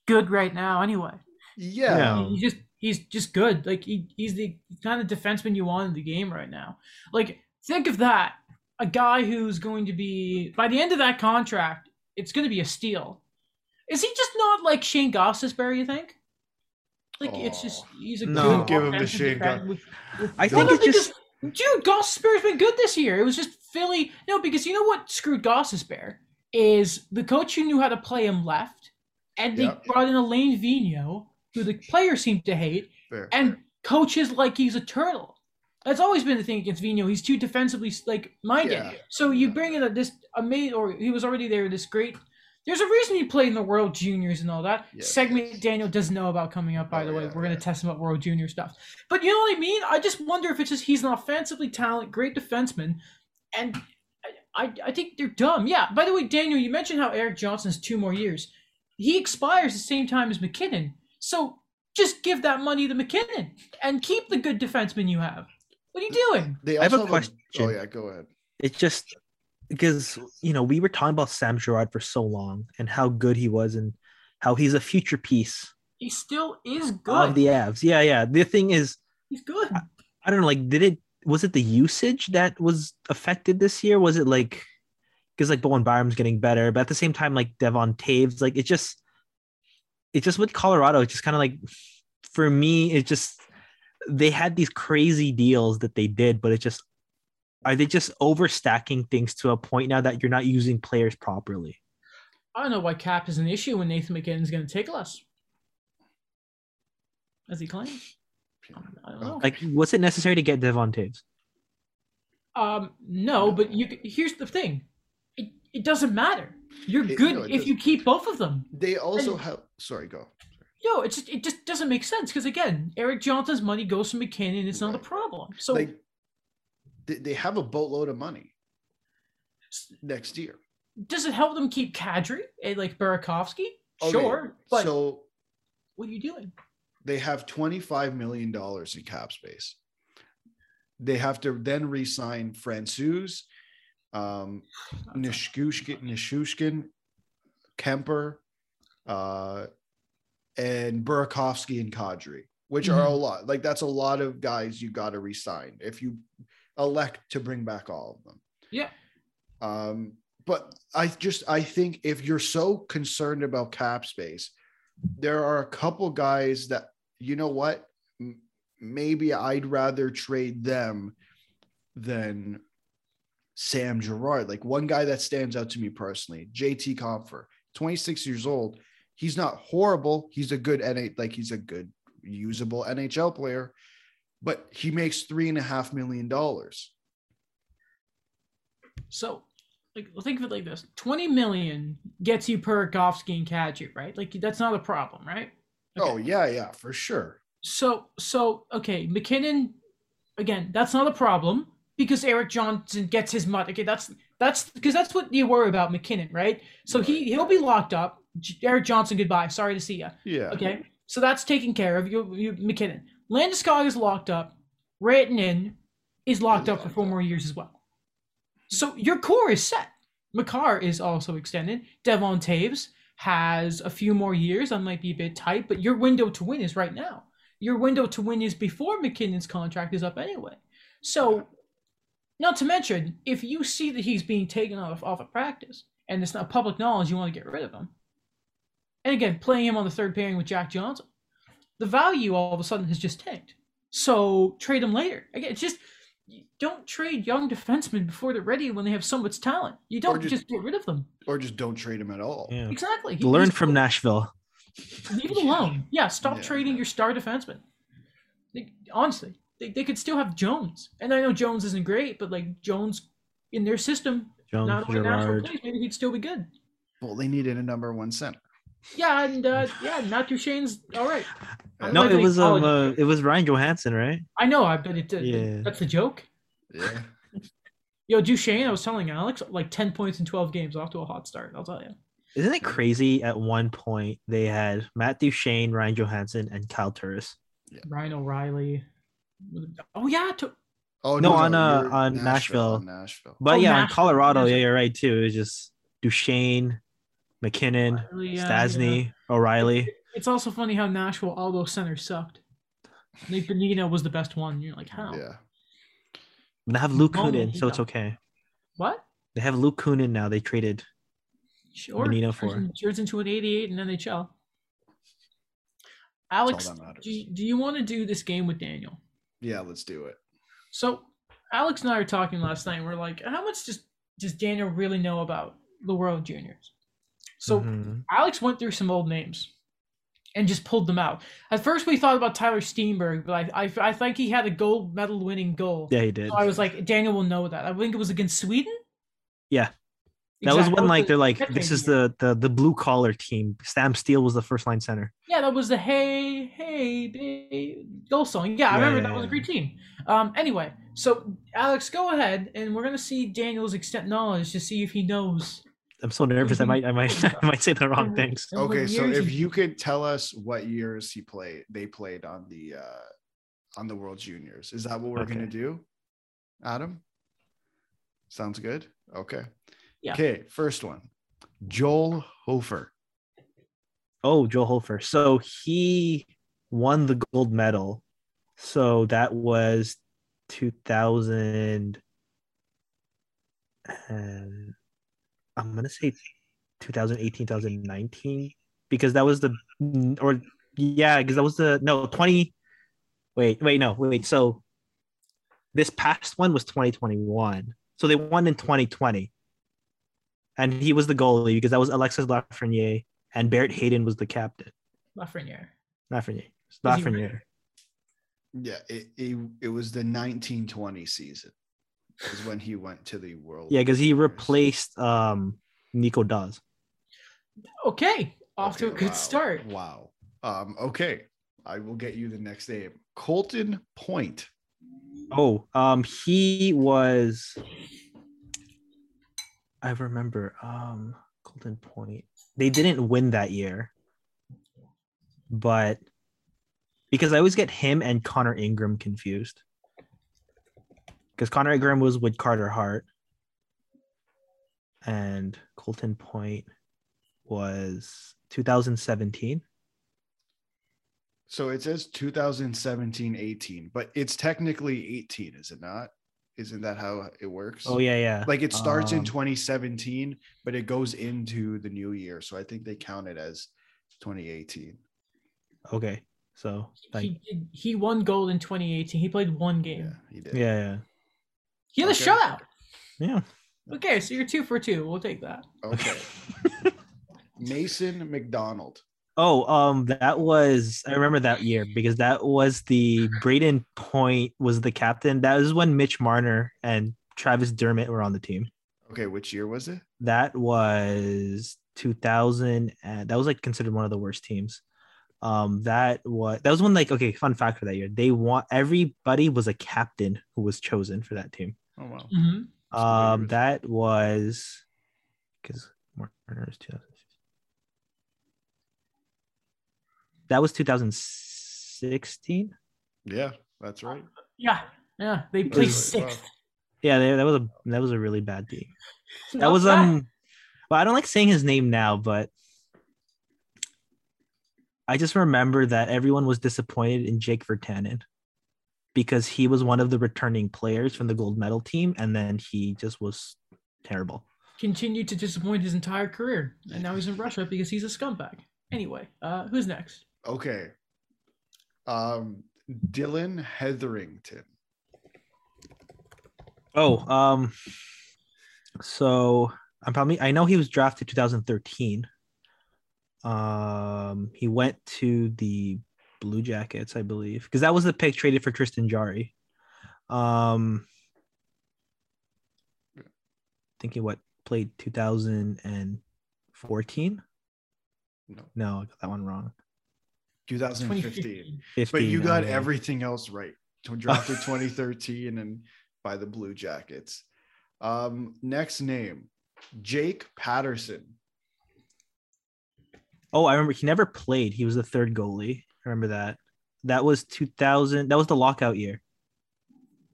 good right now, anyway. yeah. Yeah. He's just he's just good. Like he, he's the kind of defenseman you want in the game right now. Like think of that. A guy who's going to be by the end of that contract, it's going to be a steal. Is he just not like Shayne Gostisbehere? You think? Like it's just he's a No. good Don't give him the offensive Shane defense Goss- with- with- I think it's just because- dude, Gostisbehere's been good this year. It was just Philly. No, because you know what screwed Gostisbehere is the coach who knew how to play him left, and they Yep. brought in Alain Vigneault, who the players seem to hate, Fair, and fair. coaches like he's a turtle. That's always been the thing against Vigneault. He's too defensively like minded. Yeah. So you Yeah. bring in a, this amazing, or he was already there. This great. There's a reason he played in the World Juniors and all that. Yes, Segment. Daniel doesn't know about coming up. By Oh, the way, yeah, we're gonna test him up World Junior stuff. But you know what I mean? I just wonder if it's just he's an offensively talented, great defenseman, and I, I think they're dumb. Yeah. By the way, Daniel, you mentioned how Erik Johnson's two more years. He expires the same time as MacKinnon. So just give that money to MacKinnon and keep the good defenseman you have. What are you doing? They I have a also question. oh yeah, go ahead. It's just because you know we were talking about Sam Girard for so long and how good he was and how he's a future piece He still is good. of the Avs. Yeah, yeah. The thing is, He's good. I don't know. Like, did it? Was it the usage that was affected this year? Was it like because like Bowen Byram's getting better, but at the same time, like Devon Toews, like it just, it just with Colorado, it just kind of like for me, it just they had these crazy deals that they did, but it just are they just overstacking things to a point now that you're not using players properly? I don't know why cap is an issue when Nathan MacKinnon's going to take less. As he claims. I don't know. Like, was it necessary to get Devon Toews? Um, no, but you. Here's the thing. It, it doesn't matter. You're It- good no, if you doesn't. keep both of them. They also And- have. Sorry, go. No, it's just it just doesn't make sense because again, Erik Johnson's money goes to MacKinnon. It's not a problem. So like they, have a boatload of money next year. does it help them keep Kadri like Burakovsky? Okay, Sure, but so what are you doing? they have $25 million in cap space. They have to then re-sign Francouz, um, [SIGHS] Nichushkin, Nichushkin, Kuemper, uh, and Burakovsky and Kadri, which are a lot. Like that's a lot of guys you got to re-sign if you elect to bring back all of them. Yeah. Um, but I just I think if you're so concerned about cap space, there are a couple guys that you know what maybe I'd rather trade them than Sam Girard. Like one guy that stands out to me personally, JT Compher, 26 years old. He's not horrible. He's a good NA, like he's a good usable NHL player, but he makes three and a half million dollars. So, like, think of it like this: twenty million gets you Burakovsky and Kadri, right? Like, that's not a problem, right? Oh yeah, yeah, for sure. So, so okay, MacKinnon, again, that's not a problem because Erik Johnson gets his money. Okay, that's that's because that's what you worry about MacKinnon, right? So he he'll be locked up. Erik Johnson, goodbye. Sorry to see you. Yeah. Okay, so that's taken care of. You, you MacKinnon. Landeskog is locked up. Rantanen is locked up for four more years as well. So your core is set. Makar is also extended. Devon Toews has a few more years. That might be a bit tight, but your window to win is right now. Your window to win is before MacKinnon's contract is up anyway. So, not to mention, if you see that he's being taken off off of practice and it's not public knowledge, you want to get rid of him. And again, playing him on the third pairing with Jack Johnson, the value all of a sudden has just tanked. So trade them later. Again, it's just don't trade young defensemen before they're ready when they have so much talent. You don't just- just, get rid of them. Or just don't trade them at all. Yeah. Exactly. He- Learn from good. Nashville. Leave it alone. Yeah, stop Yeah. trading your star defenseman. They, honestly, they, they could still have Jones. And I know Jones isn't great, but like Jones in their system, Jones, not only Nashville Girard. plays, maybe he'd still be good. Well, they needed a number one center. Yeah, and uh, yeah, Matthew Shane's all right. I No, it was um, uh, it was Ryan Johansen, right? I know, I bet it. Uh, Yeah. That's a joke. Yeah. [LAUGHS] Yo, Duchene, I was telling Alex, like 10 points in 12 games off to a hot start. I'll tell you. Isn't it crazy? At one point, they had Matt Duchene, Ryan Johansen, and Kyle Turris. Ryan O'Reilly. Oh, yeah. To, Oh No, on, uh, on Nashville. on Nashville. But Oh, yeah, in Nashville, Colorado, Nashville. yeah, you're right too. It was just Duchene, MacKinnon, O'Reilly, yeah, Stastny, yeah. O'Reilly. It's also funny how Nashville, all those centers sucked. Nate Bonino was the best one. You're like, how? Yeah. They have Luke Oh, Kunin, so it's okay. What? They have Luke Kunin now. They traded. Sure. Bonino for. in- turns into an 88 in NHL. That's Alex, all that matters. do you, do you want to do this game with Daniel? Yeah, let's do it. So, Alex and I were talking last night. And We're like, how much does does Daniel really know about the World Juniors? So, Mhm. Alex went through some old names and just pulled them out. At first, we thought about Tyler Steenberg, but I, I, I think he had a gold medal winning goal. yeah, he did. So I was like, Daniel will know that. I think it was against Sweden. Yeah. That was when like they're like, this is the the the blue collar team. Sam Steel was the first line center. Yeah, that was the hey, hey, babe goal song. Yeah, I Yeah, remember yeah, that was a great team. Um, anyway, So, Alex, go ahead, and we're gonna see Daniel's extent knowledge to see if he knows. I'm so nervous. I might, I might, [LAUGHS] I might say the wrong things. Okay, so if you could tell us what years he played, they played on the uh on the World Juniors. Is that what we're gonna do? Adam? Sounds good. Okay. Yeah. Okay, first one. Joel Hofer. Oh, Joel Hofer. So he won the gold medal. So that was 2000 and I'm going to say 2018 2019 because that was the or yeah, because that was the no 20 Wait, wait, no, wait. So this past one was 2021. So they won in 2020. And he was the goalie because that was Alexis Lafreniere and Barrett Hayton was the captain. Lafreniere. Lafreniere. Was he Lafreniere. Yeah, it, it, it was the 1920 season. Is when he went to the World. Yeah, because he replaced um Nico Daws. Okay, off to a good wow, start. Wow. Um, okay. I will get you the next name. Colton Point. Oh, um, he was. I remember. Um, Golden Point. They didn't win that year, but because I always get him and Connor Ingram confused. Because Connor Ingram was with Carter Hart, and Colton Point was 2017. So it says 2017 18, but it's technically 18, is it not? Isn't that how it works? Oh yeah, yeah. Like it starts in Um, 2017, but it goes into the new year. So I think they count it as 2018. Okay, so like he did, he won gold in 2018. He played one game. Yeah, he did. yeah, yeah, He had a Okay. shutout. yeah. Okay, so you're two for two. We'll take that. Okay. [LAUGHS] Mason McDonald. Oh, um, that was I remember that year because that was the Brayden Point was the captain. That was when Mitch Marner and Travis Dermott were on the team. Okay, which year was it? That was 2000, and that was like considered one of the worst teams. Um, that was that was when like okay, fun fact for that year, they want everybody was a captain who was chosen for that team. Oh wow. hmm So what year Um, that was because Marner is 2000. That was 2016. Yeah, that's right. Yeah, yeah. They Really? placed sixth. Yeah, they, that was a that was a really bad team. That was bad. um, well, I don't like saying his name now, but I just remember that everyone was disappointed in Jake Virtanen because he was one of the returning players from the gold medal team, and then he just was terrible. continued to disappoint his entire career, and now he's in Russia because he's a scumbag. Anyway, uh, who's next? Okay. Um, Dillon Heatherington. Oh, um, so I'm probably I know he was drafted 2013. Um, he went to the Blue Jackets, I believe, because that was the pick traded for Tristan Jarry. Um, thinking what played 2014. No, No, I got that one wrong. 2015. 2015. 15, But you got yeah. everything else right. Drafted [LAUGHS] 2013 and by the Blue Jackets. Um, next name, Jake Paterson. Oh, I remember he never played. He was the third goalie. I remember that. That was 2000. That was the lockout year.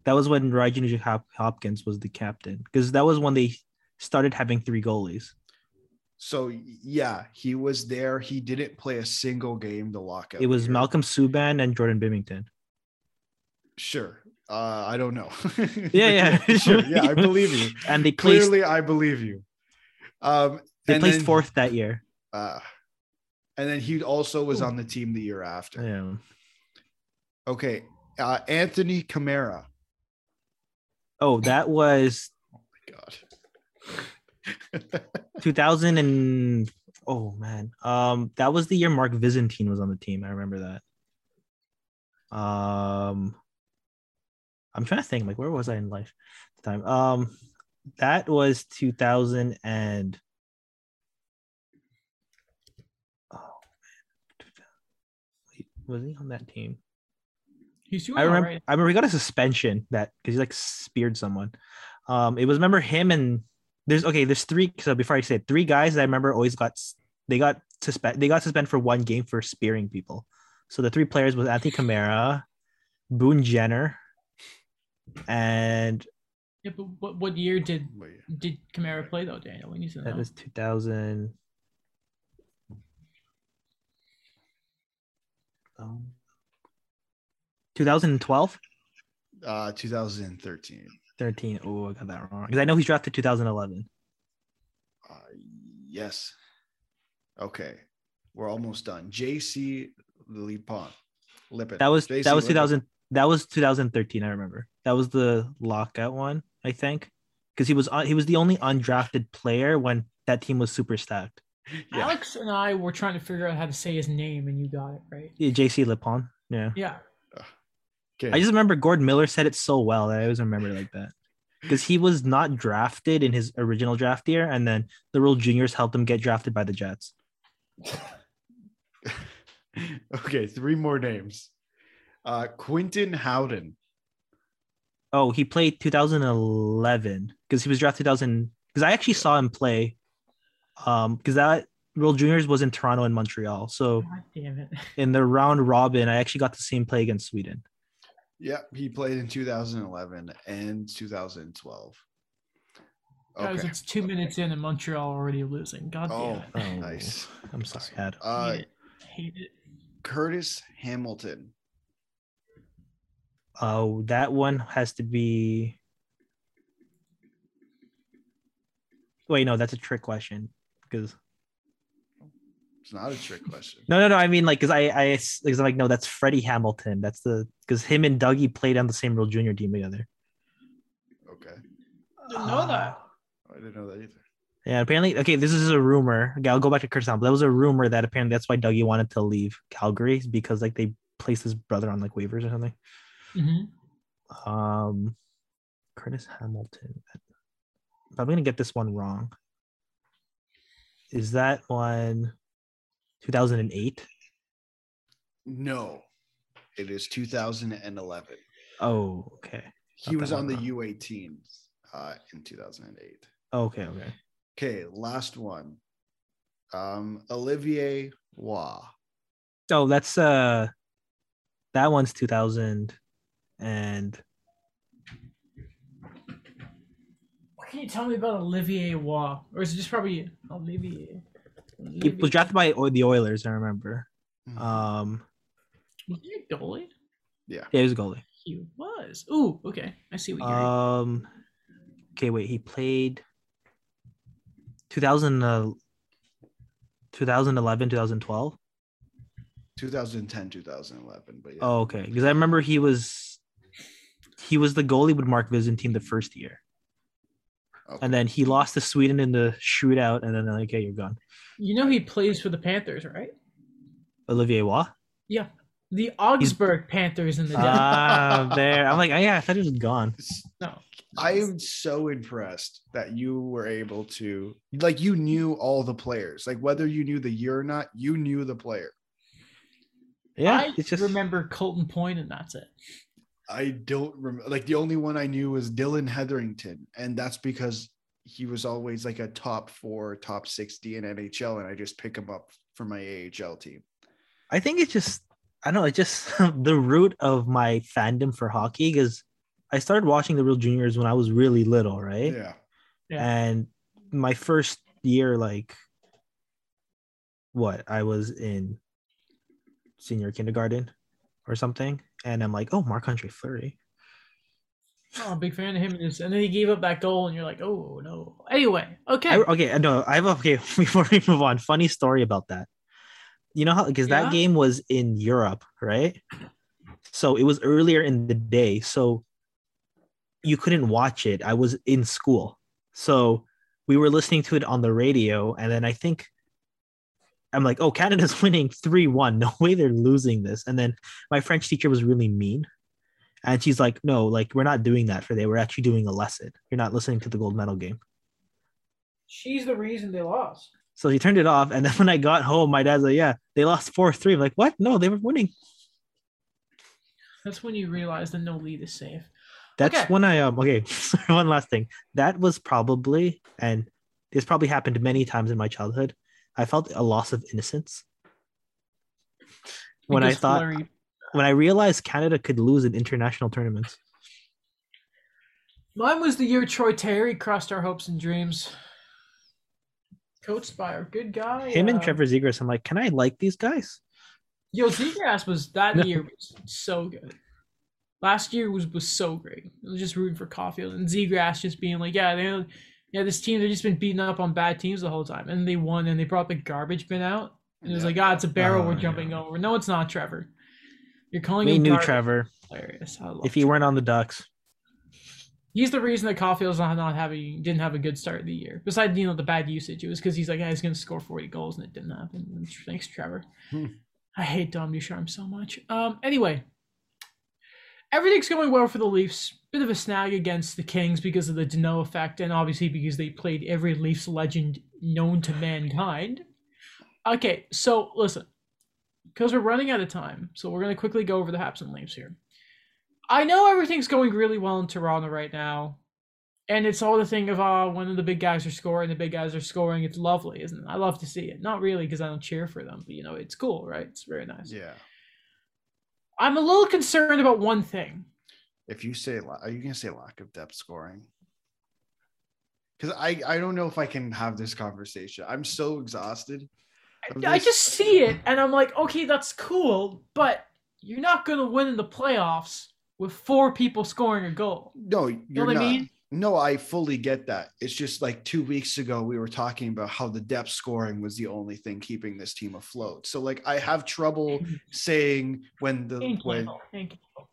That was when Ryan Hop- Hopkins was the captain because that was when they started having three goalies. So yeah, he was there. He didn't play a single game the lockout. It was year. Malcolm Subban and Jordan Binnington. Sure. Uh, I don't know. [LAUGHS] [LAUGHS] Yeah, yeah. [LAUGHS] sure. Yeah, I believe you. And they placed Clearly, I believe you. Um, they placed then- fourth that year. Uh, and then he also was on the team the year after. Yeah. Okay. Uh, Anthony Camara. Oh, that was oh my God. [LAUGHS] 2000 and oh man. Um that was the year Mark Visentin was on the team. I remember that. Um I'm trying to think like where was I in life at the time? Um that was 2000 and oh man. Wait, was he on that team? He's doing I remember. alright. I remember he got a suspension that because he like speared someone. Um, it was remember him and there's okay. There's three. So before I say it, three guys that I remember always got they got suspend they got suspended for one game for spearing people. So the three players was Anthony Camara, Boone Jenner, and Yeah, but what, what year did Wait, did Camara play though, Daniel? We need to know. that was 2000. Um, 2012, uh, 2013. 13. Oh, I got that wrong because I know he's drafted 2011. Uh, yes. Okay, we're almost done. JC Lipon. Lippin. That was JC that was Lippin. 2000 that was 2013 I remember. That was the lockout one, I think. Cuz he was on, he was the only undrafted player when that team was super stacked. [LAUGHS] Yeah. Alex and I were trying to figure out how to say his name, and you got it right. Yeah, JC Lipon. Yeah. Yeah. Okay. I just remember Gordon Miller said it so well that I always remember it like that. [LAUGHS] Because he was not drafted in his original draft year, and then the World Juniors helped him get drafted by the Jets. [LAUGHS] okay, three more names. Uh, Quinton Howden. Oh, he played 2011 because he was drafted 2000. Because I actually saw him play. Um, because that World Juniors was in Toronto and Montreal. So God damn it. in the round robin, I actually got the same play against Sweden. Yeah, he played in 2011 and 2012. Guys, Okay. it's two minutes in and Montreal already losing. God damn Oh, it. Oh, nice. I'm sorry, Ad. Uh, hate it. Hate it. Curtis Hamilton. Oh, that one has to be. Wait, no, that's a trick question. Because It's not a trick question. no, no, no. I mean, like, because I, I, because I'm like, no, that's Freddie Hamilton. That's the because him and Dougie played on the same World Junior team together. Okay. Didn't know that. I didn't know that either. Yeah, apparently, okay, this is a rumor. Okay, I'll go back to Curtis Hamilton. That was a rumor that apparently that's why Dougie wanted to leave Calgary because like they placed his brother on like waivers or something. hmm Um, Curtis Hamilton. I'm gonna get this one wrong. Is that one 2008? No, it is 2011. Oh, okay. He was on the one U18 uh, in 2008. Okay, okay. Okay, last one. Um, Olivier Roy. Oh, that's uh, that one's 2000, and What can you tell me about Olivier Roy? Or is it just probably Olivier? he was drafted by the Oilers. I remember. Mhm. Um, Was he a goalie? yeah. yeah, he was a goalie. He was. Ooh, okay. I see what you're. Um, okay, wait. He played 2000, uh, 2011, 2012. 2010, 2011. But yeah. Oh, okay. Because I remember he was he was the goalie with Mark Visentin the first year, Okay. and then he lost to Sweden in the shootout, and then they're like, okay, you're gone. you know he plays for the Panthers, right? Olivier Roy. Yeah. The Augsburg Panthers in the Ah, [LAUGHS] there. I'm like, oh, yeah, I thought he was gone. no. I am so impressed that you were able to like you knew all the players. Like whether you knew the year or not, you knew the player. Yeah, I it's just remember Colton Point, and that's it. I don't remember like the only one I knew was Dylan Hetherington, and that's because he was always like a top four, top 60 in NHL, and I just pick him up for my AHL team. I think it's just I don't know, it's just [LAUGHS] the root of my fandom for hockey because I started watching the Real Juniors when I was really little, right? Yeah. Yeah. And my first year, like what I was in senior kindergarten or something, and I'm like, oh, Marc Andre Fleury. Oh, big fan of him. And then he gave up that goal, and you're like, oh no. Anyway, okay. I, okay, no, I have a, okay. [LAUGHS] Before we move on, funny story about that. You know how because Yeah? that game was in Europe, right? So it was earlier in the day, so you couldn't watch it. I was in school, so we were listening to it on the radio, and then I think I'm like, "Oh, Canada's [LAUGHS] winning three one. No way they're losing this." And then my French teacher was really mean, and she's like, "No, like we're not doing that for they. We're actually doing a lesson. You're not listening to the gold medal game." She's the reason they lost. So he turned it off, and then [LAUGHS] when I got home, my dad's like, "Yeah, they lost four three. I'm like, "What? No, they were winning." That's when you realize that no lead is safe. That's Okay. when I um okay. [LAUGHS] one last thing. That was probably and this probably happened many times in my childhood. I felt a loss of innocence when I thought Fleury- when I realized Canada could lose in international tournaments. Mine was the year Troy Terry crossed our hopes and dreams. Coached by our good guy. Him and uh, Trevor Zegras, I'm like, can I like these guys? Yo, Zegras was that No. [LAUGHS] year was so good. Last year was was so great. It was just rooting for Caufield and Zegras just being like, yeah, they, yeah, this team they've just been beating up on bad teams the whole time, and they won, and they brought the garbage bin out, and it was Yeah. like, ah, it's a barrel Oh, we're yeah. jumping over. No, it's not, Trevor. You're calling We knew garbage. Trevor. Hilarious. If he weren't on the Ducks, he's the reason that Caufield's not, not having didn't have a good start of the year. Besides, you know, the bad usage, it was because he's like, yeah, he's gonna score forty goals, and it didn't happen. Thanks, Trevor. Hmm. I hate Dom Ducharme so much. Um, anyway, everything's going well for the Leafs. Bit of a snag against the Kings because of the Dano effect, and obviously because they played every Leafs legend known to mankind. Okay, so listen, because we're running out of time, so we're gonna quickly go over the Habs and Leafs here. I know everything's going really well in Toronto right now, and it's all the thing of uh when the big guys are scoring, the big guys are scoring. It's lovely, isn't it? I love to see it. Not really because I don't cheer for them, but you know it's cool, right? It's very nice. Yeah. I'm a little concerned about one thing. If you say, are you gonna say lack of depth scoring? Because I I don't know if I can have this conversation. I'm so exhausted. of I just see it and I'm like, okay, that's cool, but you're not gonna win in the playoffs with four people scoring a goal. no, you're You know what not. I mean? No, I fully get that. It's just like two weeks ago, we were talking about how the depth scoring was the only thing keeping this team afloat. So, like, I have trouble saying when the when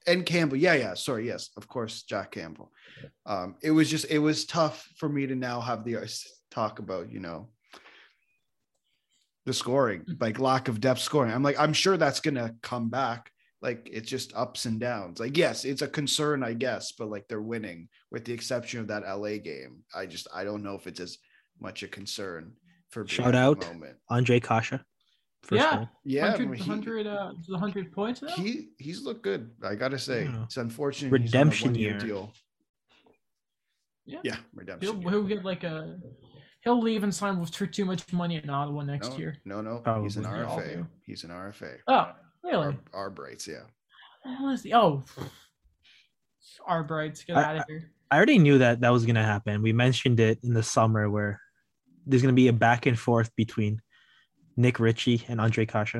and Campbell. yeah, yeah, sorry, yes, of course, Jack Campbell. Um, it was just it was tough for me to now have the talk about you know the scoring, like lack of depth scoring. I'm like, I'm sure that's gonna come back. Like it's just ups and downs. Like yes, it's a concern, I guess, but like they're winning, with the exception of that LA game. I just I don't know if it's as much a concern for Shout out. moment. Andre Kase. First Yeah. goal. Yeah, I 100, mean, he- 100, uh, 100 points now? he he's looked good. I gotta say, Yeah. it's unfortunate. Redemption he's on a one-year deal. Yeah. Yeah, redemption. He'll, year. he'll get like a. He'll leave and sign with for too much money in Ottawa next no, year. No, no, he's an Probably. They all RFA. He's an RFA. Oh, really? Our, our Brights, yeah. What the hell is the oh? Our brights, get I- out of here. I already knew that that was gonna happen. We mentioned it in the summer where there's gonna be a back and forth between Nick Ritchie and Andre Kase.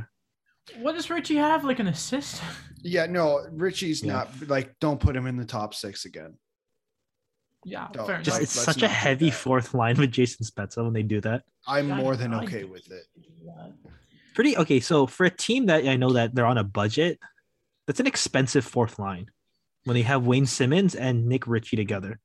What does Ritchie have? Like an assist? Yeah, no, Ritchie's Yeah. not like. Don't put him in the top six again. yeah, No, fair Just Like, it's let's such a heavy fourth line with Jason Spezza when they do that. I'm I- more than I okay get with it. that. Pretty okay. So for a team that I know that they're on a budget, that's an expensive fourth line when they have Wayne Simmonds and Nick Ritchie together.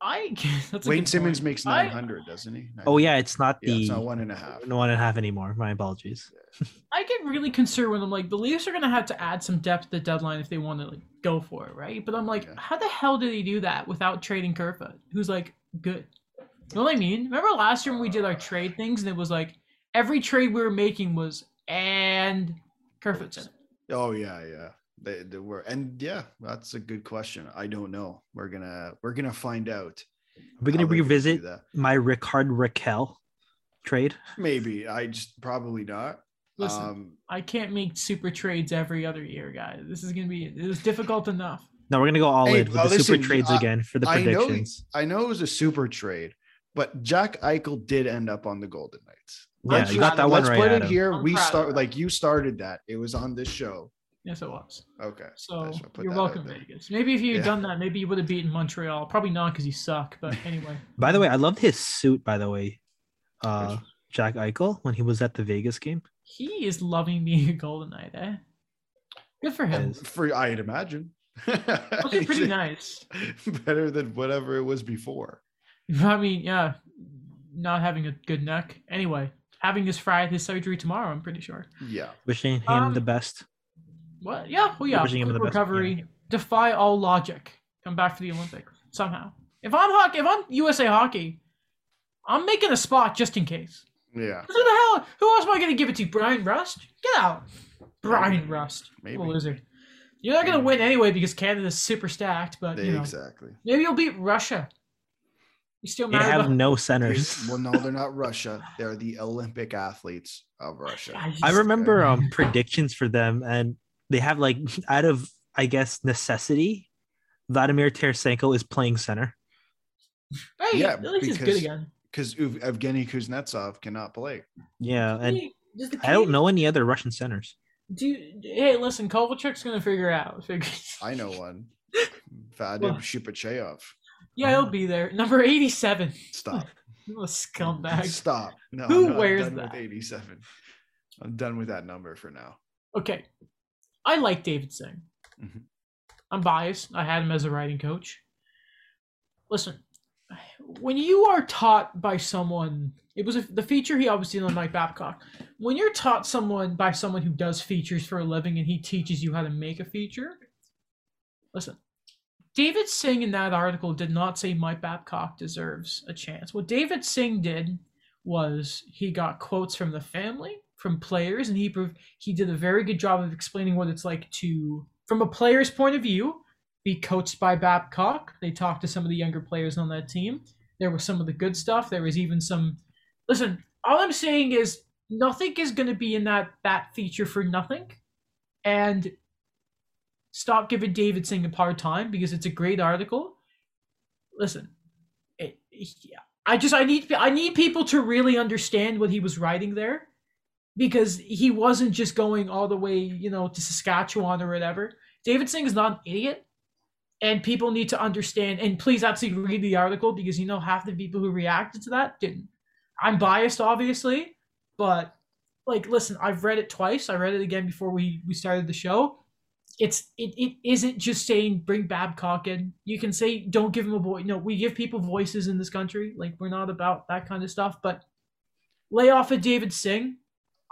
I that's a Wayne good Simmonds point. makes I- 900, doesn't he? Oh yeah, it's not yeah, the it's not one and a half. no one and a half anymore. My apologies. [LAUGHS] I get really concerned when I'm like, the Leafs are gonna have to add some depth at the deadline if they want to like go for it, right? But I'm like, Yeah. how the hell did he do that without trading Kerfoot, who's like good? You know what I mean? Remember last year when we did our trade things and it was like every trade we were making was and Kerfoot's in it. Oh yeah, yeah. They, they were, and yeah, that's a good question. I don't know. We're gonna we're gonna find out. We're how gonna they're do revisit that. my Rickard Rakell trade. Maybe I just probably not. Listen, Um, I can't make super trades every other year, guys. This is gonna be it was difficult enough. No, we're gonna go all Hey, in with well, the super trades I- again for the I know, predictions. I know it was a super trade, but Jack Eichel did end up on the Golden Knights. Yeah, Let's you got that not- one Let's right. put it Adam. here. I'm we start like you started that. It was on this show. Yes, it was. Okay. So just wanna put you're welcome. Vegas. Maybe if you had Yeah. done that, maybe you would have beaten Montreal. Probably not because you suck. But [LAUGHS] anyway. By the way, I loved his suit. By the way, uh, Jack Eichel when he was at the Vegas game. he is loving being a Golden Knight, eh? Good for him. Yes. For I'd imagine. [LAUGHS] Looking pretty [LAUGHS] nice. Better than whatever it was before. I mean, yeah, not having a good neck. Anyway, having his fry his surgery tomorrow. I'm pretty sure. Yeah. Wishing him Um, the best. What? Yeah. Well, yeah. Quick the best, yeah. recovery. Defy all logic. Come back for the Olympics somehow. If I'm hockey, if I'm USA Hockey, I'm making a spot just in case. Yeah. Who the hell? Who else am I going to give it to? Bryan Rust? Get out. Bryan Maybe. Rust. Maybe. What a loser. You're not gonna win anyway because Canada's super stacked. But you know, exactly. maybe you'll beat Russia. You still They have about? no centers. [LAUGHS] Well, no, they're not Russia. They're the Olympic athletes of Russia. I I remember um predictions for them, and they have like [LAUGHS] out of I guess necessity, Vladimir Tarasenko is playing center. Hey, Yeah, at least he's good because- again. Because Evgeny Kuznetsov cannot play. Yeah, and Hey, does the I don't know any other Russian centers. Do you- hey, listen, Kovalchuk's gonna figure out. [LAUGHS] Figure. I know one. [LAUGHS] Vadim Well- Shipachev. yeah, he'll be there. Number eighty-seven. Stop. What a scumbag. Stop. No, Who no, I'm wears done that? with 87. I'm done with that number for now. Okay, I like David Singh. Mhm. I'm biased. I had him as a writing coach. Listen, when you are taught by someone, it was a, the feature he did on Mike Babcock. When you're taught someone by someone who does features for a living and he teaches you how to make a feature, listen. David Singh in that article did not say Mike Babcock deserves a chance. What David Singh did was he got quotes from the family, from players, and he he did a very good job of explaining what it's like to, from a player's point of view, be coached by Babcock. They talked to some of the younger players on that team. There was some of the good stuff. There was even some. Listen, all I'm saying is nothing is going to be in that that feature for nothing, and stop giving David Singh a hard time because it's a great article. Listen, it, yeah, I just I need I need people to really understand what he was writing there because he wasn't just going all the way, you know, to Saskatchewan or whatever. David Singh is not an idiot. And people need to understand and please actually read the article because you know half the people who reacted to that didn't. I'm biased obviously, but like listen, I've read it twice. I read it again before we we started the show. It's it, it isn't just saying bring Babcock in. You can say don't give him a voice. No, we give people voices in this country. Like we're not about that kind of stuff, but lay off of David Singh.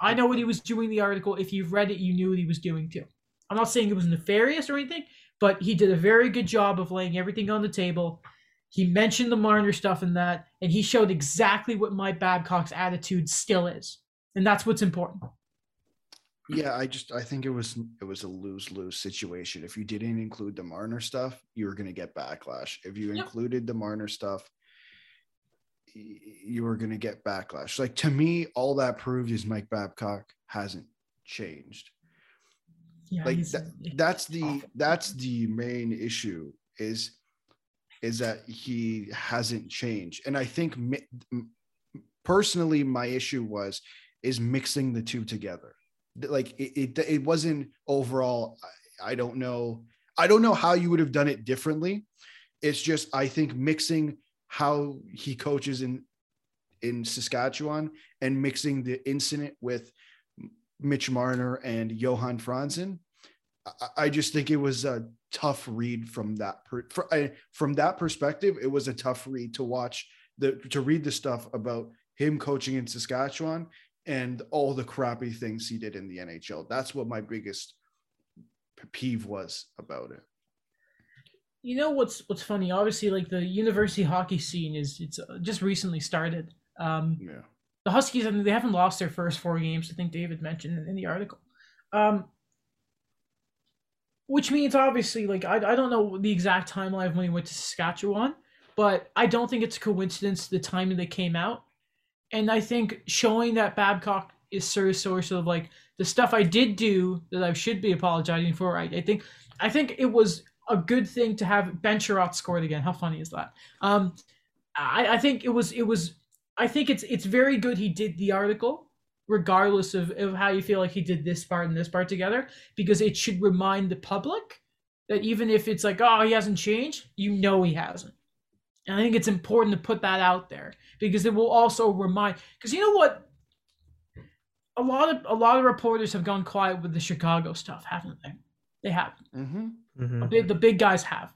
I know what he was doing in the article. If you've read it, you knew what he was doing too. I'm not saying it was nefarious or anything, but he did a very good job of laying everything on the table. He mentioned the Marner stuff in that, and he showed exactly what Mike Babcock's attitude still is. And that's what's important. Yeah, I just I think it was it was a lose lose situation. If you didn't include the Marner stuff, you were gonna get backlash. If you Yep. included the Marner stuff, you were gonna get backlash. Like to me, all that proved is Mike Babcock hasn't changed. Yeah, like that, that's the that's the main issue is is that he hasn't changed and i think mi- personally my issue was is mixing the two together like it it, it wasn't overall I, I don't know i don't know how you would have done it differently it's just i think mixing how he coaches in in saskatchewan and mixing the incident with Mitch Marner and Johan Franzen. I, just think it was a tough read from that per, for, I, from that perspective. It was a tough read to watch the to read the stuff about him coaching in Saskatchewan and all the crappy things he did in the NHL. That's what my biggest peeve was about it. You know what's what's funny? Obviously, like the university hockey scene is it's uh, just recently started. Um, Yeah. the Huskies, I mean, they haven't lost their first four games. I think David mentioned in, the article. Um, which means obviously, like I, I don't know the exact timeline when he went to Saskatchewan, but I don't think it's a coincidence the timing they came out, and I think showing that Babcock is sort of sort of like the stuff I did do that I should be apologizing for. I, I think I think it was a good thing to have Ben Chiarot scored again. How funny is that? Um, I, I think it was it was I think it's it's very good he did the article, regardless of, of how you feel like he did this part and this part together, because it should remind the public that even if it's like, oh, he hasn't changed, you know he hasn't. And I think it's important to put that out there because it will also remind because you know what? A lot of a lot of reporters have gone quiet with the Chicago stuff, haven't they? They have. Mm-hmm. Mhm. The big, the big guys have.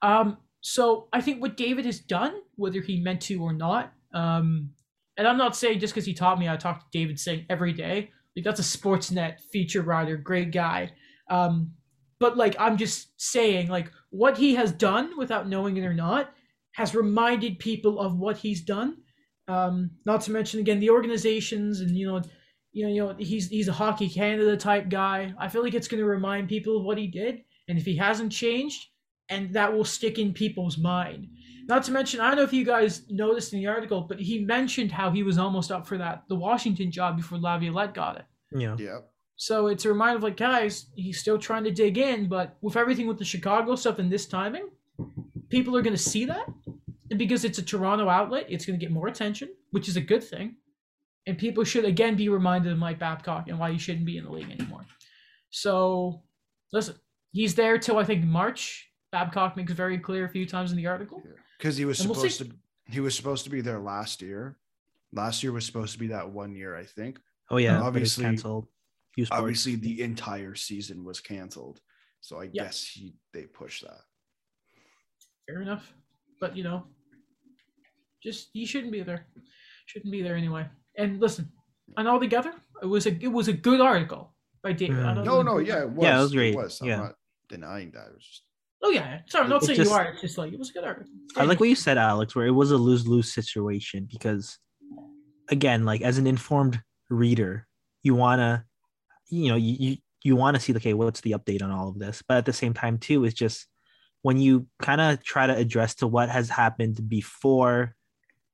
Um, so I think what David has done, whether he meant to or not, um, and I'm not saying just because he taught me, I talk to David Singh every day. Like that's a Sportsnet feature writer, great guy. Um, but like I'm just saying, like what he has done without knowing it or not has reminded people of what he's done. Um, not to mention again the organizations and you know you know, you know, he's he's a hockey Canada type guy. I feel like it's going to remind people of what he did, and if he hasn't changed, and that will stick in people's mind. Not to mention, I don't know if you guys noticed in the article, but he mentioned how he was almost up for that the Washington job before Laviolette got it. Yeah. Yeah. So it's a reminder of like, guys, he's still trying to dig in, but with everything with the Chicago stuff and this timing, people are going to see that. And because it's a Toronto outlet, it's going to get more attention, which is a good thing. And people should again be reminded of Mike Babcock and why he shouldn't be in the league anymore. So, listen, he's there till I think March. Babcock makes very clear a few times in the article. Because he was And we'll supposed to he was supposed to be there last year. Last year was supposed to be that one year, I think. Oh yeah. Uh, obviously, obviously- canceled. Obviously, the entire season was canceled. So I Yeah. guess he they pushed that. Fair enough. But you know, just he shouldn't be there. Shouldn't be there anyway. And listen, and all together, it was a it was a good article by David. Mm. No, no, yeah, it was. Yeah, it was great. was. I'm Yeah. not denying that. It was just Oh yeah, yeah. Sorry, I'm not It saying just- you are. It's just like it was a good article. I like what you said, Alex, where it was a lose lose situation because, again, like as an informed reader, you wanna, you know, you you, you want to see, okay, what's the update on all of this? But at the same time, too, it's just when you kind of try to address to what has happened before,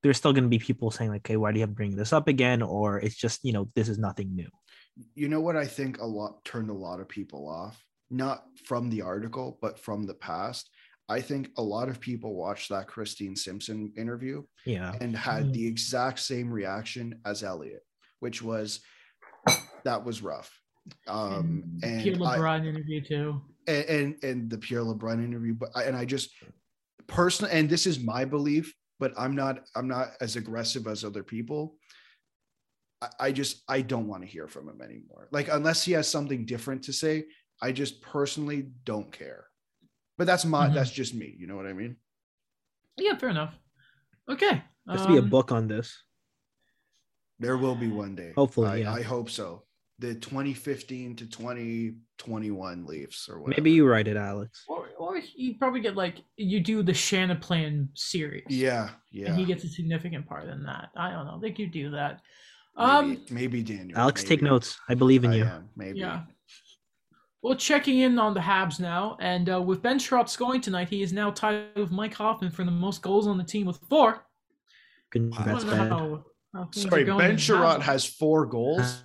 there's still going to be people saying like, okay, why do you have to bring this up again? Or it's just, you know, this is nothing new. you know what I think a lot turned a lot of people off, not from the article, but from the past. I think a lot of people watched that Christine Simpson interview Yeah. and had Mhm. the exact same reaction as Elliotte, which was that was rough. Um, and Pierre I- interview too. and, and and the Pierre LeBrun interview, but I, and I just personally, and this is my belief, but I'm not I'm not as aggressive as other people. I, I just I don't want to hear from him anymore. Like unless he has something different to say, I just personally don't care. But that's my Mhm. that's just me. You know what I mean? Yeah, fair enough. Okay. There has to be a um, book on this. There will be one day. Hopefully, I, yeah. I hope so. The 2015 to 2021 Leafs or whatever. Maybe you write it, Alex. Or, or you probably get like you do the Shanaplan series. Yeah, yeah. And he gets a significant part in that. I don't know. They could do that. maybe, Um. maybe Daniel. Alex, take notes. I believe in I you. am, maybe. Yeah. Well, checking in on the Habs now, and uh, with Ben Chiarot scoring tonight, he is now tied with Mike Hoffman for the most goals on the team with four. Congrats, I don't know Ben. how- how things are Sorry, Ben in Chiarot has four goals.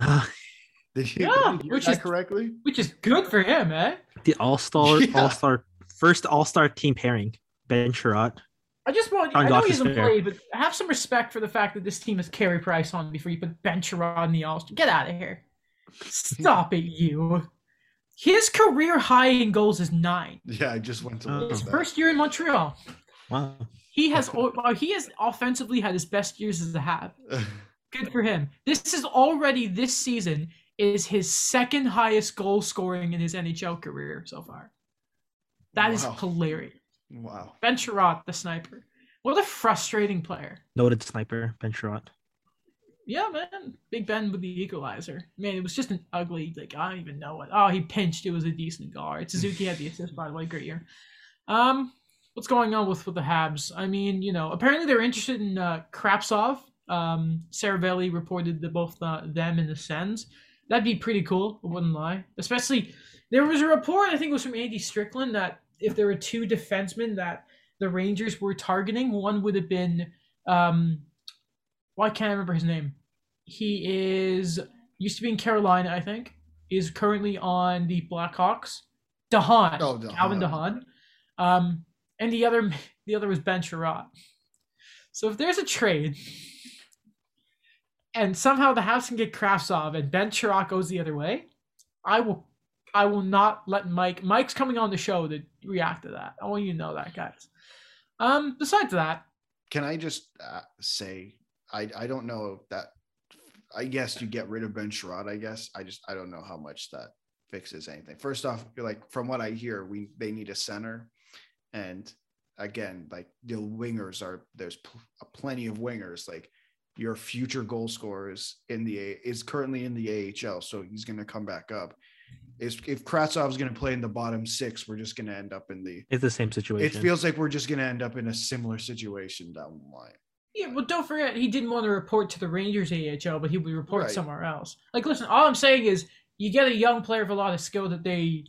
Did you, Yeah, did you hear which that is- correctly? which is good for him, eh? the All Star, [LAUGHS] Yeah. All Star, first All Star team pairing. Ben Chiarot. I just want. John I know Goff he is hasn't fair. played, but have some respect for the fact that this team has Carey Price on before you put Ben Chiarot in the All Star. Get out of here! Stop it, you. His career high in goals is nine. Yeah, I just went to look His that. first year in Montreal. Wow. He has uh, he has offensively had his best years as a Hab. [LAUGHS] Good for him. This is already this season is his second highest goal scoring in his NHL career so far. That is Wow. hilarious. wow. Ben Chiarot, the sniper. What a frustrating player. Noted sniper, Ben Chiarot. Yeah, man. Big Ben with the equalizer. Man, it was just an ugly, like, I don't even know what. Oh, he pinched. It was a decent goal. All right, Suzuki had the [LAUGHS] assist, by the way. Great year. Um, what's going on with, with the Habs? I mean, you know, apparently they're interested in uh, Kravtsov. Um, Seravalli reported that both uh, them and the Sens. That'd be pretty cool. I wouldn't lie. Especially, there was a report, I think it was from Andy Strickland, that if there were two defensemen that the Rangers were targeting, one would have been um, why can't I remember his name? He is used to be in Carolina, I think. Is currently on the Blackhawks. de Haan, Oh, Calvin de Haan. Dahan. Um, and the other [LAUGHS] the other was Ben Chiarot. So if there's a trade, and somehow the Habs can get Kravtsov and Ben Chiarot goes the other way, I will I will not let Mike Mike's coming on the show to react to that. I want you to know that, guys. Um, besides that, Can I just uh, say I I don't know that I guess you get rid of Ben Chiarot, I guess. I just I don't know how much that fixes anything. First off, like from what I hear, we they need a center. And again, like the wingers are there's pl- plenty of wingers. Like your future goal scorers in the A is currently in the AHL, so he's going to come back up. Is if Kravtsov's going to play in the bottom six, we're just going to end up in the. It's the same situation. It feels like we're just going to end up in a similar situation down the line. Yeah, well, don't forget he didn't want to report to the Rangers AHL, but he would report Right. somewhere else. Like, listen, all I'm saying is you get a young player with a lot of skill that they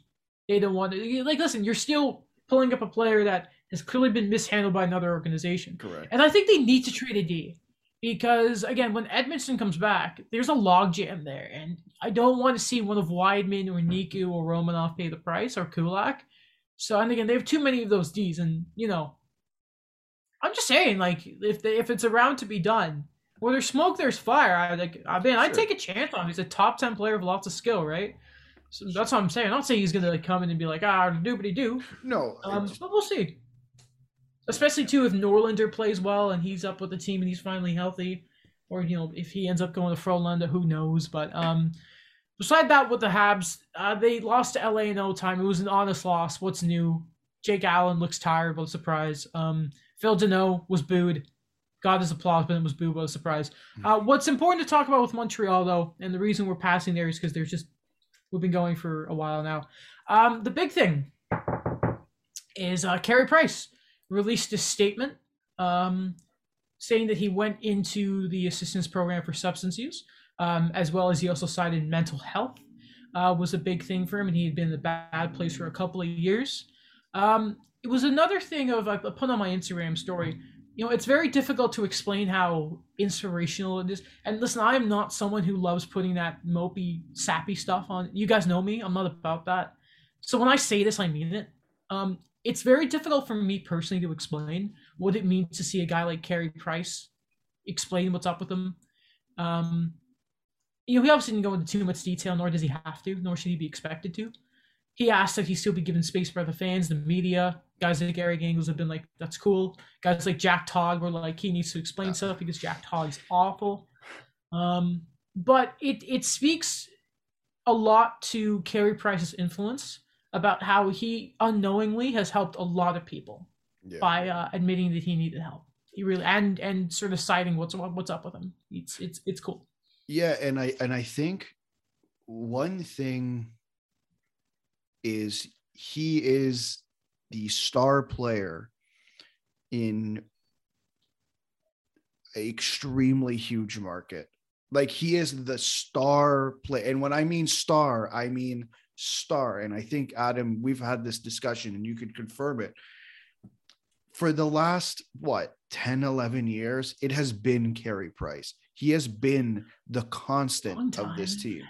they don't want to. Like, listen, you're still pulling up a player that has clearly been mishandled by another organization, Correct. and I think they need to trade a D because again, when Edmundson comes back, there's a logjam there, and I don't want to see one of Wideman or Niku or Romanov pay the price or Kulak. So, and again, they have too many of those Ds, and you know. I'm just saying, like, if they, if it's around to be done, where there's smoke, there's fire. I like, I mean, I'd take a chance on him. He's a top ten player with lots of skill, right? So that's what I'm saying. I'm not saying he's gonna like come in and be like, ah, doobity doo. No, Um, but we'll see. Especially too if Norlinder plays well and he's up with the team and he's finally healthy, or you know if he ends up going to Frölunda, who knows? But um, beside that, with the Habs, uh, they lost to LA in no time. It was an honest loss. What's new? Jake Allen looks tired, but a surprise. Um, Phil Danault was booed. Got his applause, but it was booed, but a surprise. Uh, what's important to talk about with Montreal, though, and the reason we're passing there is because there's just we've been going for a while now. Um, the big thing is uh, Carey Price released a statement um, saying that he went into the assistance program for substance use, um, as well as he also cited mental health uh, was a big thing for him, and he had been in a bad place for a couple of years. Um, it was another thing of I put on my Instagram story. You know, it's very difficult to explain how inspirational it is. And listen, I am not someone who loves putting that mopey, sappy stuff on. You guys know me. I'm not about that. So when I say this, I mean it. Um, it's very difficult for me personally to explain what it means to see a guy like Carey Price explain what's up with him. Um, you know, he obviously didn't go into too much detail, nor does he have to, nor should he be expected to. He asked that he still be given space by the fans, the media. Guys like Eric Engels have been like, that's cool. Guys like Jack Todd were like, he needs to explain stuff because Jack Todd's awful. Um, but it it speaks a lot to Carey Price's influence about how he unknowingly has helped a lot of people yeah. by uh, admitting that he needed help. He really and and sort of citing what's what's up with him. It's it's it's cool. Yeah, and I and I think one thing is he is the star player in a extremely huge market. Like he is the star play, and when I mean star, I mean star. And I think Adam, we've had this discussion, and you could confirm it. For the last what 10, 11 years, it has been Carey Price. He has been the constant of this team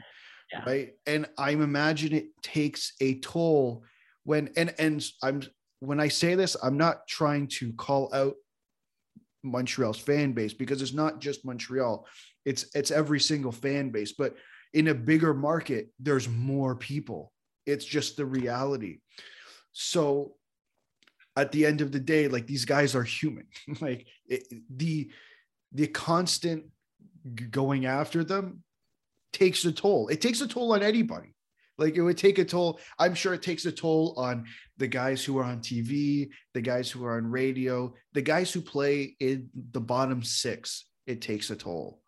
Yeah. right and i'm imagine it takes a toll when and and i'm when i say this i'm not trying to call out montreal's fan base because it's not just montreal it's it's every single fan base but in a bigger market there's more people it's just the reality so at the end of the day like these guys are human [LAUGHS] like it, the the constant going after them takes a toll. It takes a toll on anybody. Like it would take a toll. I'm sure it takes a toll on the guys who are on TV, the guys who are on radio, the guys who play in the bottom six. It takes a toll.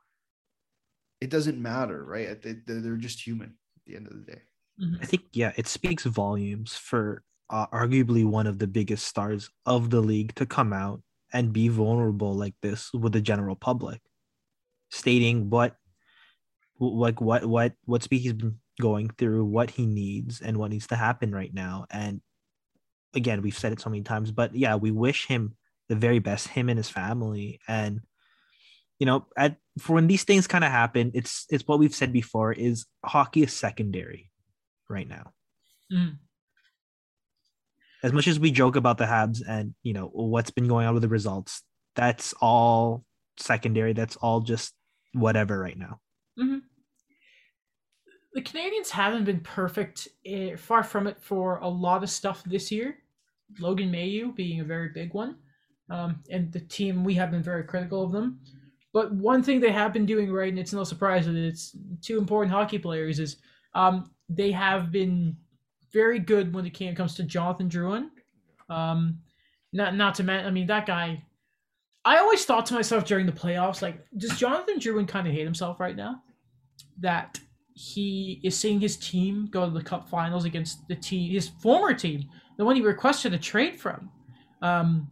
It doesn't matter, right? They- They're they're just human at the end of the day. Mhm. I think yeah, it speaks volumes for uh, arguably one of the biggest stars of the league to come out and be vulnerable like this with the general public, stating what, like what what what speak he's been going through, what he needs, and what needs to happen right now. And again, we've said it so many times, but yeah, we wish him the very best, him and his family, and you know, at for when these things kind of happen, it's it's what we've said before: is hockey is secondary right now. Mhm. As much as we joke about the Habs and you know what's been going on with the results, that's all secondary. That's all just whatever right now. The Canadians haven't been perfect, eh, far from it, for a lot of stuff this year. Logan Mailloux being a very big one, um, and the team we have been very critical of them. But one thing they have been doing right, and it's no surprise that it's two important hockey players, is um, they have been very good when it came, comes to Jonathan Drouin. Um, not not to mention, I mean that guy. I always thought to myself during the playoffs, like, does Jonathan Drouin kind of hate himself right now? That he is seeing his team go to the Cup Finals against the team, his former team, the one he requested a trade from. Um,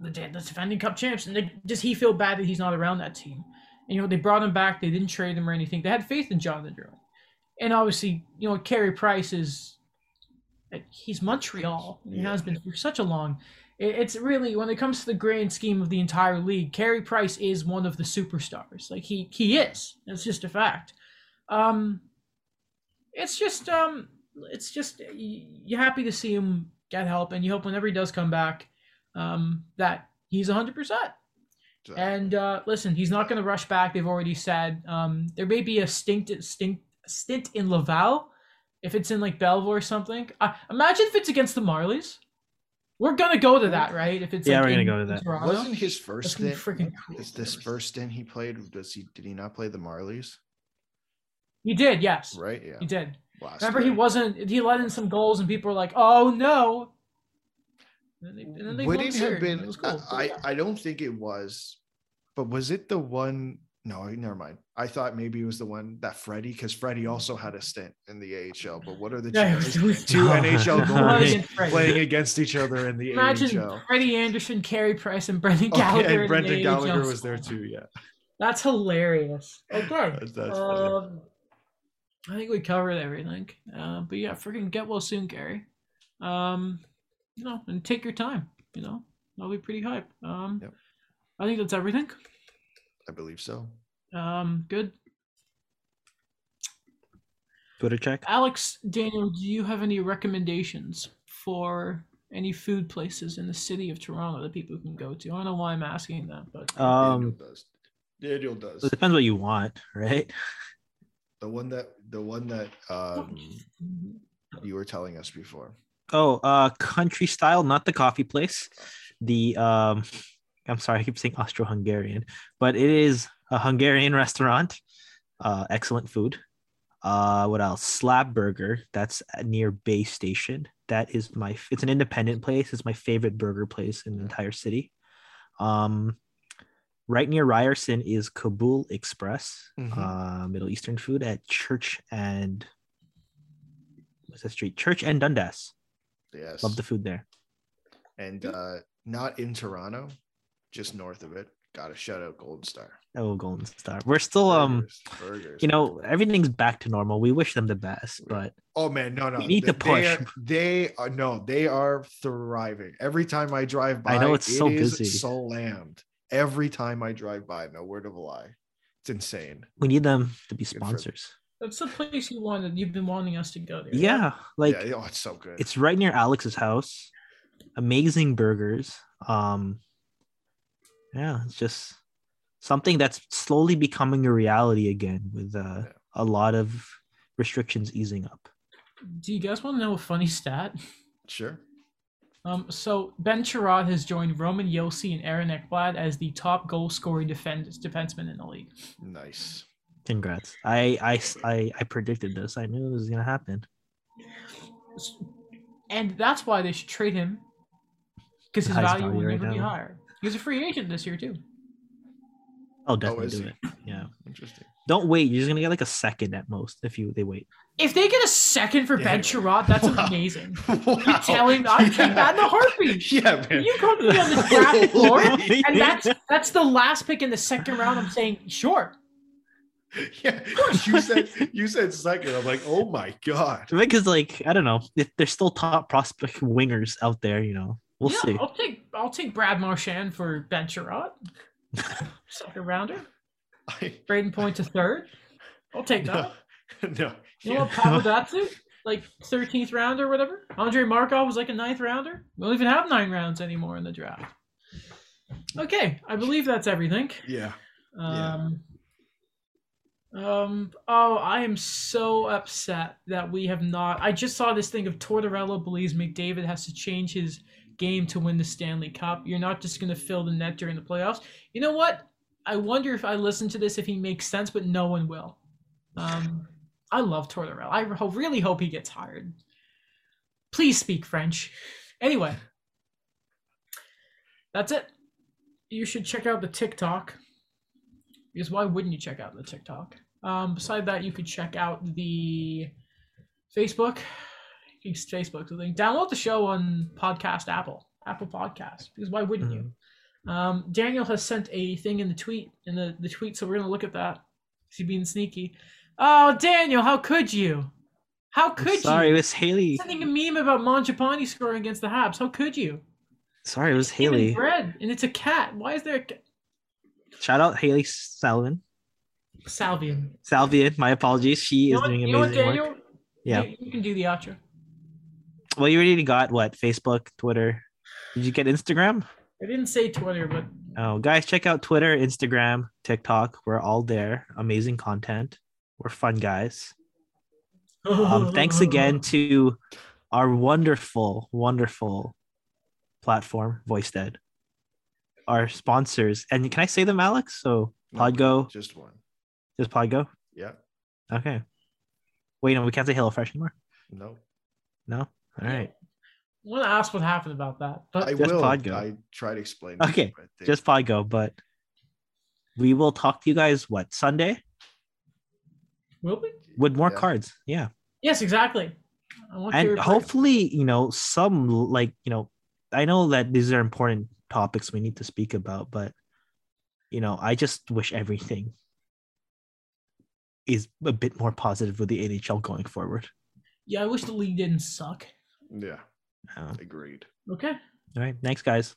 the, the defending cup champs, and they, does he feel bad that he's not around that team? And, you know, they brought him back. They didn't trade him or anything. They had faith in Jonathan Drouin. And obviously, you know, Carey Price is he's Montreal. He Yeah. has been for such a long. it- It's really when it comes to the grand scheme of the entire league, Carey Price is one of the superstars. Like he he is. It's just a fact. Um, it's just um, it's just you're happy to see him get help, and you hope whenever he does come back, um, that he's hundred percent. And uh, listen, he's not going to rush back. They've already said um, there may be a stint, stint, stint in Laval if it's in like Belleville or something. Uh, imagine if it's against the Marlies. We're gonna go to that, right? If it's Yeah, like, we're gonna go to that. Toronto. Wasn't his first gonna stint? freaking cool. Is this first stint he played? Does he did he not play the Marlies? He did, yes, Right? Yeah. he did. Last Remember, he wasn't. He let in some goals, and people were like, "Oh no!" And then they, and then they Would it have been? It cool. I, I don't think it was, but was it the one? No, never mind. I thought maybe it was the one that Freddie, because Freddie also had a stint in the AHL. But what are the [LAUGHS] chances? Two No. NHL [LAUGHS] goalies playing against each other in the Imagine AHL. Freddie Andersen, Carey Price, and Brendan Gallagher. yeah, and Brendan Gallagher AHL. was there too. Yeah, That's hilarious. Okay. That's- [LAUGHS] that's um, I think we covered everything. Uh, but yeah, freaking get well soon, Gary. Um, you know, and take your time. You know, that'll be pretty hype. Um, Yep. I think that's everything. I believe so. Um, good. Twitter check. Alex, Daniel, do you have any recommendations for any food places in the city of Toronto that people can go to? I don't know why I'm asking that, but Daniel Um, does. Daniel does. it depends what you want, right? The one that the one that um, you were telling us before. Oh, uh, country style, not the coffee place. The um, I'm sorry, I keep saying Austro-Hungarian, but it is a Hungarian restaurant. Uh, excellent food. Uh, what else? Slab Burger. That's near Bay Station. That is my. It's an independent place. It's my favorite burger place in the entire city. Um, right near Ryerson is Kabul Express, Mhm. uh, Middle Eastern food at Church and what's that street? Church and Dundas. Yes. Love the food there. and uh, not in Toronto, just north of it. Got to shout out Golden Star. Oh, Golden Star. We're still um, Burgers, burgers. you know, everything's back to normal. We wish them the best, but Oh man, no, no. We need to th- They push. are, [LAUGHS] they are no, they are thriving. Every time I drive by, I know it's it so busy. slammed. Every time I drive by, no word of a lie. It's insane. we need them to be sponsors. That's the place you wanted. You've been wanting us to go there. Yeah, like yeah, oh, it's so good. it's right near Alex's house. Amazing burgers. Um, yeah, it's just something that's slowly becoming a reality again with uh, Yeah. a lot of restrictions easing up. Do you guys want to know a funny stat? [LAUGHS] sure. Um, so Ben Chiarot has joined Roman Josi and Aaron Ekblad as the top goal scoring defend- defenseman in the league. Nice. Congrats! I I I, I predicted this. I knew it was gonna happen. And that's why they should trade him because his Highest value will value right never be higher. He's a free agent this year too. I'll oh, definitely is do he? it. Yeah. Interesting. Don't wait. You're just gonna get like a second at most if you they wait. If they get a second for Yeah. Ben Chiarot, that's [LAUGHS] Wow. amazing. [LAUGHS] Wow. You telling me I'd take that in a heartbeat. [LAUGHS] Yeah, man. You come to me on the draft floor, and that's that's the last pick in the second round. I'm saying sure. [LAUGHS] yeah. You said you said second. I'm like, oh my god. Because like I don't know, if there's still top prospect wingers out there, you know, we'll yeah, see. I'll take I'll take Brad Marchand for Ben Chiarot. [LAUGHS] Second rounder. I, Brayden Point to third. I'll take no, that. [LAUGHS] no. You know what Papadatsu? Like 13th round or whatever. Andre Markov was like a ninth rounder. We don't even have nine rounds anymore in the draft. Okay, I believe that's everything. Yeah. Um, um, oh, I am so upset that we have not. I just saw this thing of Tortorella believes McDavid has to change his game to win the Stanley Cup. You're not just going to fill the net during the playoffs. You know what? I wonder if I listen to this if he makes sense, but no one will. Um, I love Tortorella. I really hope he gets hired. Please speak French. Anyway, that's it. You should check out the TikTok because why wouldn't you check out the TikTok? Um, beside that, you could check out the Facebook. It's Facebook. So they download the show on Podcast Apple. Apple Podcast, because why wouldn't Mm-hmm. you? Um, Daniel has sent a thing in the tweet in the, the tweet, so we're gonna look at that. Is he being sneaky? Oh, Daniel, how could you? How I'm could sorry, you? Sorry, it was Haley. Sending a meme about Mangiapane scoring against the Habs. How could you? Sorry, it was Haley. bread, and it's a cat. Why is there a cat? Shout out Haley Salvin. Salvian? Salvian, my apologies. She You is what, doing you what, amazing Daniel? work. Yeah. You, you can do the outro. Well, you already got what? Facebook, Twitter. Did you get Instagram? I didn't say Twitter, but Oh, guys, check out Twitter, Instagram, TikTok. We're all there. Amazing content. We're fun guys. Um, [LAUGHS] thanks again to our wonderful, wonderful platform, VoiceDead. Our sponsors. And can I say them, Alex? So No, Podgo, Just one. Just Podgo. Yeah. Okay. Wait, no, we can't say HelloFresh anymore. No. No. All right. I want to ask what happened about that, but I Just will. Podgo. I try to explain. Okay, but they- Just Podgo, but we will talk to you guys what Sunday will we? with more Yeah. cards. Yeah. Yes, exactly. And hopefully you know some like you know i know that these are important topics we need to speak about but you know i just wish everything is a bit more positive with the nhl going forward Yeah, I wish the league didn't suck. Yeah. Um, Agreed. Okay. all right thanks guys